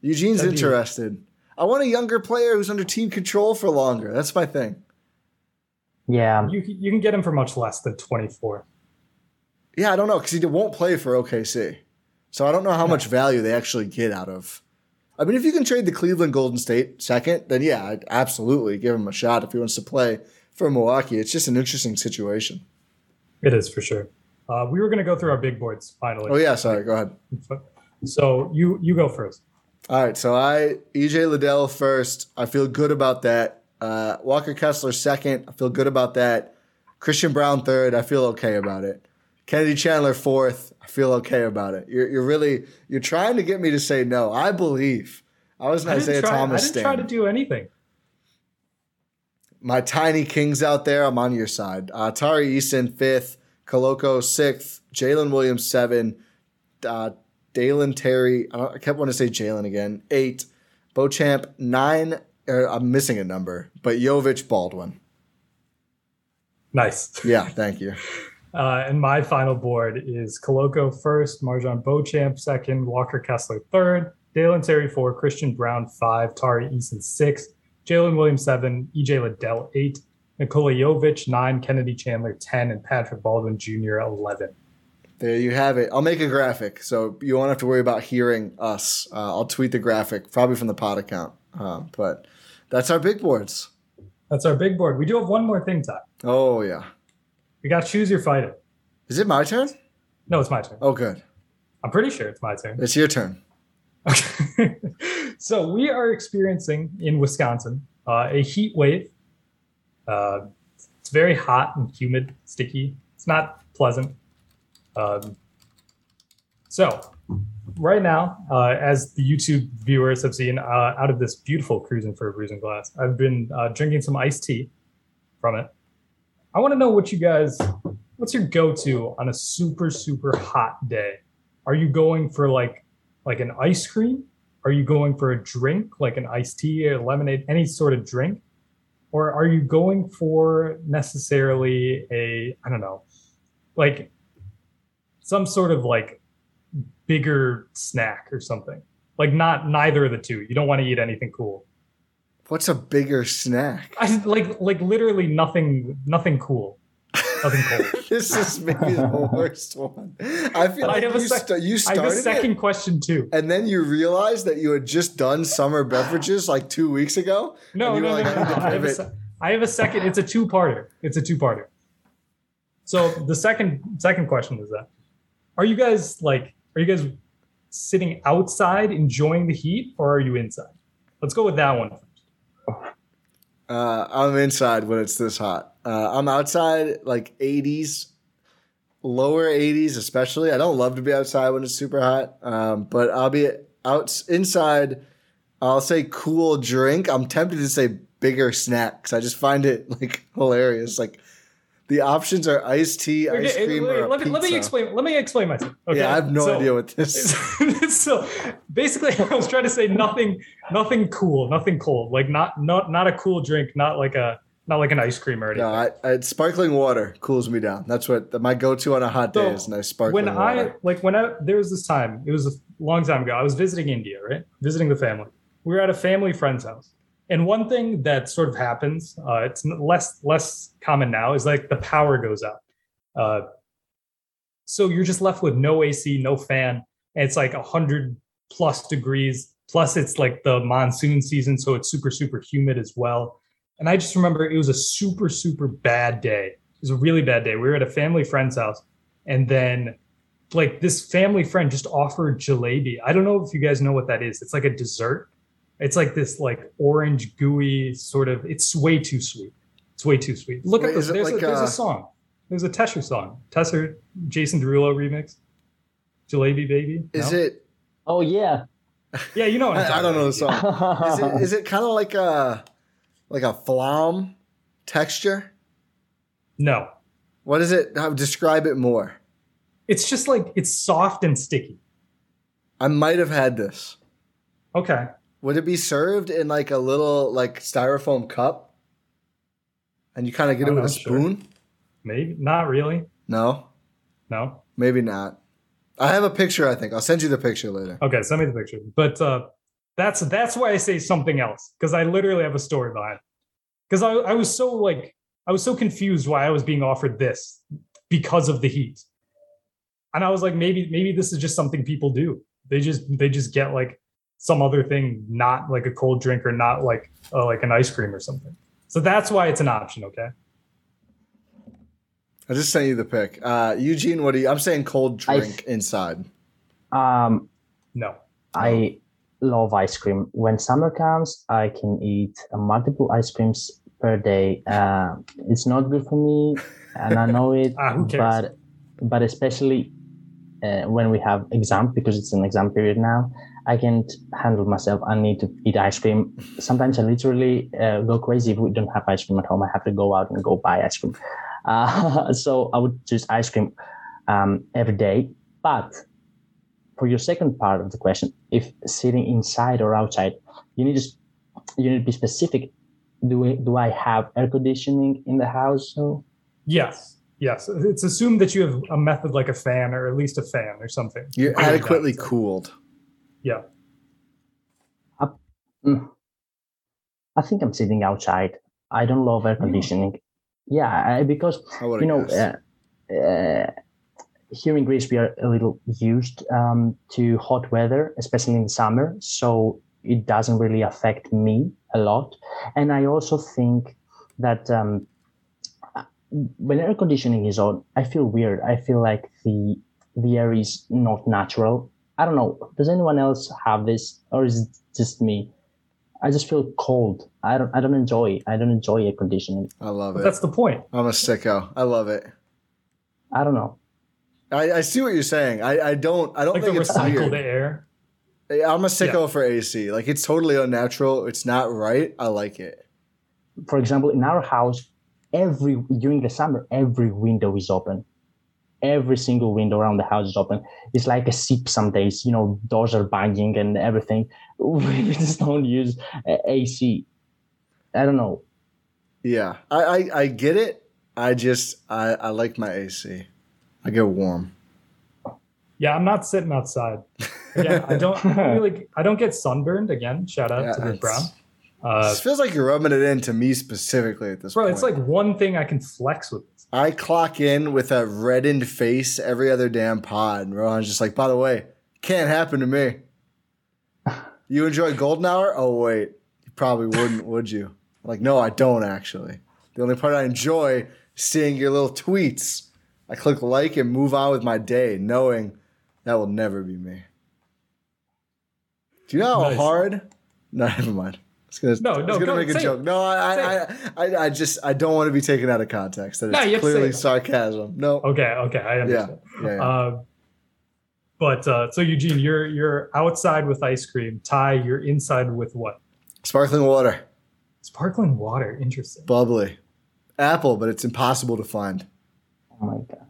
Eugene's That'd be- interested. I want a younger player who's under team control for longer. That's my thing. Yeah, You you can get him for much less than 24. Yeah, I don't know because he won't play for OKC, so I don't know how much value they actually get out of. I mean, if you can trade the Cleveland Golden State second, then yeah, I'd absolutely give him a shot if he wants to play for Milwaukee. It's just an interesting situation. It is for sure. Uh, we were going to go through our big boards finally. Oh yeah, sorry. Go ahead. So you you go first. All right, so I EJ Liddell first. I feel good about that. Uh, Walker Kessler second. I feel good about that. Christian Braun third. I feel okay about it. Kennedy Chandler fourth. I feel okay about it. You're, you're really you're trying to get me to say no. I believe. I was an I Isaiah try, I Thomas didn't stan. try to do anything. My tiny kings out there. I'm on your side. Uh, Tari Eason fifth. Koloko sixth. Jalen Williams seven. Uh, Dalen Terry. I, don't, I kept wanting to say Jalen again. Eight. Beauchamp nine. Or I'm missing a number, but Jovic Baldwin. Nice. Yeah, thank you. Uh, and my final board is Koloko first, MarJon Beauchamp second, Walker Kessler third, Dalen Terry four, Christian Braun five, Tari Eason six, Jalen Williams seven, EJ Liddell eight, Nikola Jovic nine, Kennedy Chandler ten, and Patrick Baldwin Jr. eleven. There you have it. I'll make a graphic, so you won't have to worry about hearing us. Uh, I'll tweet the graphic, probably from the pod account. Um, but that's our big boards. That's our big board. We do have one more thing, Ty. Oh yeah. We got to choose your fighter. Is it my turn? No, it's my turn. Oh, good. I'm pretty sure it's my turn. It's your turn. Okay. [LAUGHS] so we are experiencing in Wisconsin uh, a heat wave. Uh, it's very hot and humid, sticky. It's not pleasant. Um, so right now, uh, as the YouTube viewers have seen, uh, out of this beautiful cruising for a bruising glass, I've been uh, drinking some iced tea from it, I want to know what you guys, what's your go-to on a super super hot day? Are you going for like like an ice cream? Are you going for a drink like an iced tea or lemonade, any sort of drink? Or are you going for necessarily a I don't know, like some sort of like bigger snack or something? Like not neither of the two. You don't want to eat anything cool. What's a bigger snack? I like like literally nothing nothing cool. Nothing cool. [LAUGHS] this is maybe the worst one. I feel But I like have a you, sec- sta- you I have a second it, question too. and then you realized that you had just done summer beverages like two weeks ago. No, no, you no, no, no. "I I have, a, pivot." se- I have a second. It's a two-parter. It's a two-parter. So the second second question is that: Are you guys like? Are you guys sitting outside enjoying the heat, or are you inside? Let's go with that one. Uh, I'm inside when it's this hot. Uh, I'm outside like 80s, lower 80s especially. I don't love to be outside when it's super hot, um, but I'll be out inside. I'll say cool drink. I'm tempted to say bigger snack because I just find it like hilarious. Like the options are iced tea, ice cream, wait, or let, me, let me explain. Let me explain myself. Okay? Yeah, I have no So- idea what this. Is. [LAUGHS] so basically i was trying to say nothing nothing cool nothing cold like not not not a cool drink not like a not like an ice cream or anything No, I, I, sparkling water cools me down. That's what my go-to on a hot day So, is nice sparkling when water. i like when i there was this time it was a long time ago i was visiting india right visiting the family we were at a family friend's house and one thing that sort of happens uh, it's less less common now is like the power goes out uh, so you're just left with no ac no fan. And it's like 100 plus degrees. Plus it's like the monsoon season so it's super super humid as well. And i just remember it was a super super bad day. It was a really bad day. We were at a family friend's house and then like this family friend just offered jalebi. I don't know if you guys know what that is. It's like a dessert it's like this like orange gooey sort of it's way too sweet it's way too sweet look Wait, at this there's, like, a, there's uh, a song there's a tesher song tesher jason derulo remix jalebi baby is No? it? Oh yeah. yeah you know what I'm I, I don't know the song. is it is it kind of like a like a flam texture? no What is it? How describe it more? it's just like it's soft and sticky I might have had this. okay Would it be served in like a little like styrofoam cup? And you kind of get it with a sure. spoon? maybe not really No, no maybe not. I have a picture. I think I'll send you the picture later. Okay, send me the picture. But uh, that's that's why I say something else because I literally have a story behind. Because I, I was so like I was so confused why I was being offered this because of the heat, and I was like maybe maybe this is just something people do. They just they just get like some other thing, not like a cold drink or not like uh, like an ice cream or something. So that's why it's an option. Okay. I just sent you the pic. Uh, Eugene, what do you? I'm saying cold I- drink inside. Um, No. I love ice cream. When summer comes, I can eat uh, multiple ice creams per day. Uh, it's not good for me, and I know it. [LAUGHS] Ah, who cares? But but especially uh, when we have exam because it's an exam period now, I can't handle myself. I need to eat ice cream. Sometimes I literally uh, go crazy if we don't have ice cream at home. I have to go out and go buy ice cream. [LAUGHS] Uh, so I would choose ice cream um, every day. But for your second part of the question, if sitting inside or outside, you need to you need to be specific. Do I, do I have air conditioning in the house? So Yes. Yes. It's assumed that you have a method like a fan or at least a fan or something. You're Cool it down. adequately cooled. Yeah. Mm. I think I'm sitting outside. I don't love air conditioning. Yeah, I, because I you know, uh, uh, here in Greece we are a little used um, to hot weather, especially in summer. So it doesn't really affect me a lot. And I also think that um, when air conditioning is on, I feel weird. I feel like the the air is not natural. I don't know. Does anyone else have this, or is it just me? I just feel cold. I don't. I don't enjoy. I don't enjoy air conditioning. I love But it. that's the point. I'm a sicko. I love it. I don't know. I, I see what you're saying. I, I don't. I don't Like the think it's recycled weird. air. I'm a sicko for AC. Like it's totally unnatural. It's not right. I like it. For example, in our house, every during the summer every window is open every single window around the house is open it's like a sip some days you know doors are banging and everything [LAUGHS] we just don't use ac i don't know Yeah, I, I, I get it. I just I, I like my AC. I get warm. Yeah, I'm not sitting outside. Again, I don't I don't really [LAUGHS] I don't get sunburned. Again, shout out Yeah, to the brown. Uh, This feels like you're rubbing it into me specifically at this bro, point. it's like one thing I can flex with. I clock in with a reddened face every other damn pod. And Rohan's just like, by the way, can't happen to me. [LAUGHS] You enjoy Golden Hour? Oh wait, you probably wouldn't, [LAUGHS] would you? Like, no, I don't actually. The only part I enjoy is seeing your little tweets. I click like and move on with my day, knowing that will never be me. Do you know how Nice. hard? [LAUGHS] No, never mind. I was gonna, No, I was no, gonna go- make a say joke. it. No, I, I, I, I, I just, I don't want to be taken out of context. That No, it's have to say clearly it. sarcasm. No, Okay, okay, I yeah, understand. yeah, yeah. Uh, but uh, so Eugene, you're you're outside with ice cream. Ty, you're inside with what? Sparkling water, Sparkling water. Interesting. bubbly, apple, but it's impossible to find. oh my god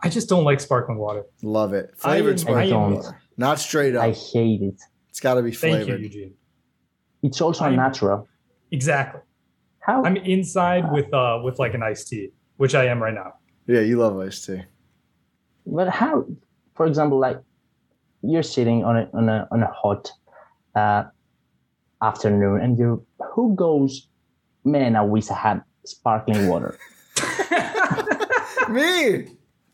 I just don't like sparkling water. Love it. Flavored am- sparkling I water, not straight up. i hate it it's got to be flavored. Thank flavored. you, Eugene. It's also I'm- natural Exactly. how I'm inside with uh with like an iced tea, which I am right now. Yeah, you love iced tea. But how, for example, like you're sitting on a on a on a hot uh, afternoon, and you who goes, man, I wish I had sparkling water. [LAUGHS] Me.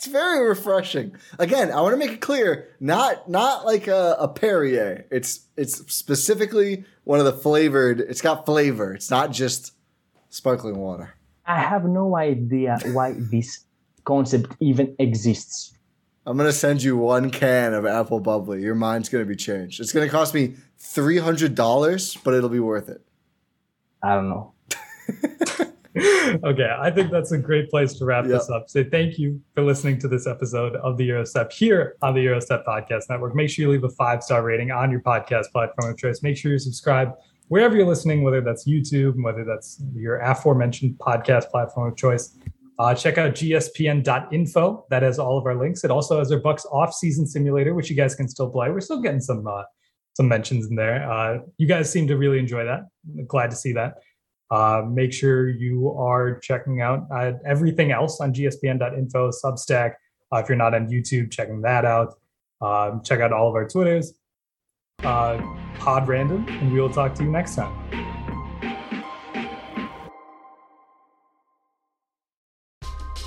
It's very refreshing. Again, I want to make it clear, not not like a, a Perrier. It's it's specifically one of the flavored. It's got flavor. It's not just sparkling water. I have no idea why this concept even exists. I'm gonna send you one can of apple bubbly. Your mind's gonna be changed. It's gonna cost me three hundred dollars, but it'll be worth it. I don't know. [LAUGHS] [LAUGHS] okay, I think that's a great place to wrap Yep. this up. Say thank you for listening to this episode of the Eurostep here on the Eurostep Podcast Network. Make sure you leave a five star rating on your podcast platform of choice. Make sure you subscribe wherever you're listening, whether that's YouTube, whether that's your aforementioned podcast platform of choice. Uh, check out gspn.info. That has all of our links. It also has our Bucks off-season simulator, which you guys can still play. We're still getting some uh, some mentions in there. Uh, you guys seem to really enjoy that. Glad to see that. Uh, make sure you are checking out uh, everything else on gspn.info, Substack. Uh, if you're not on YouTube, checking that out. Um, check out all of our Twitters, uh, Pod Random, and we will talk to you next time.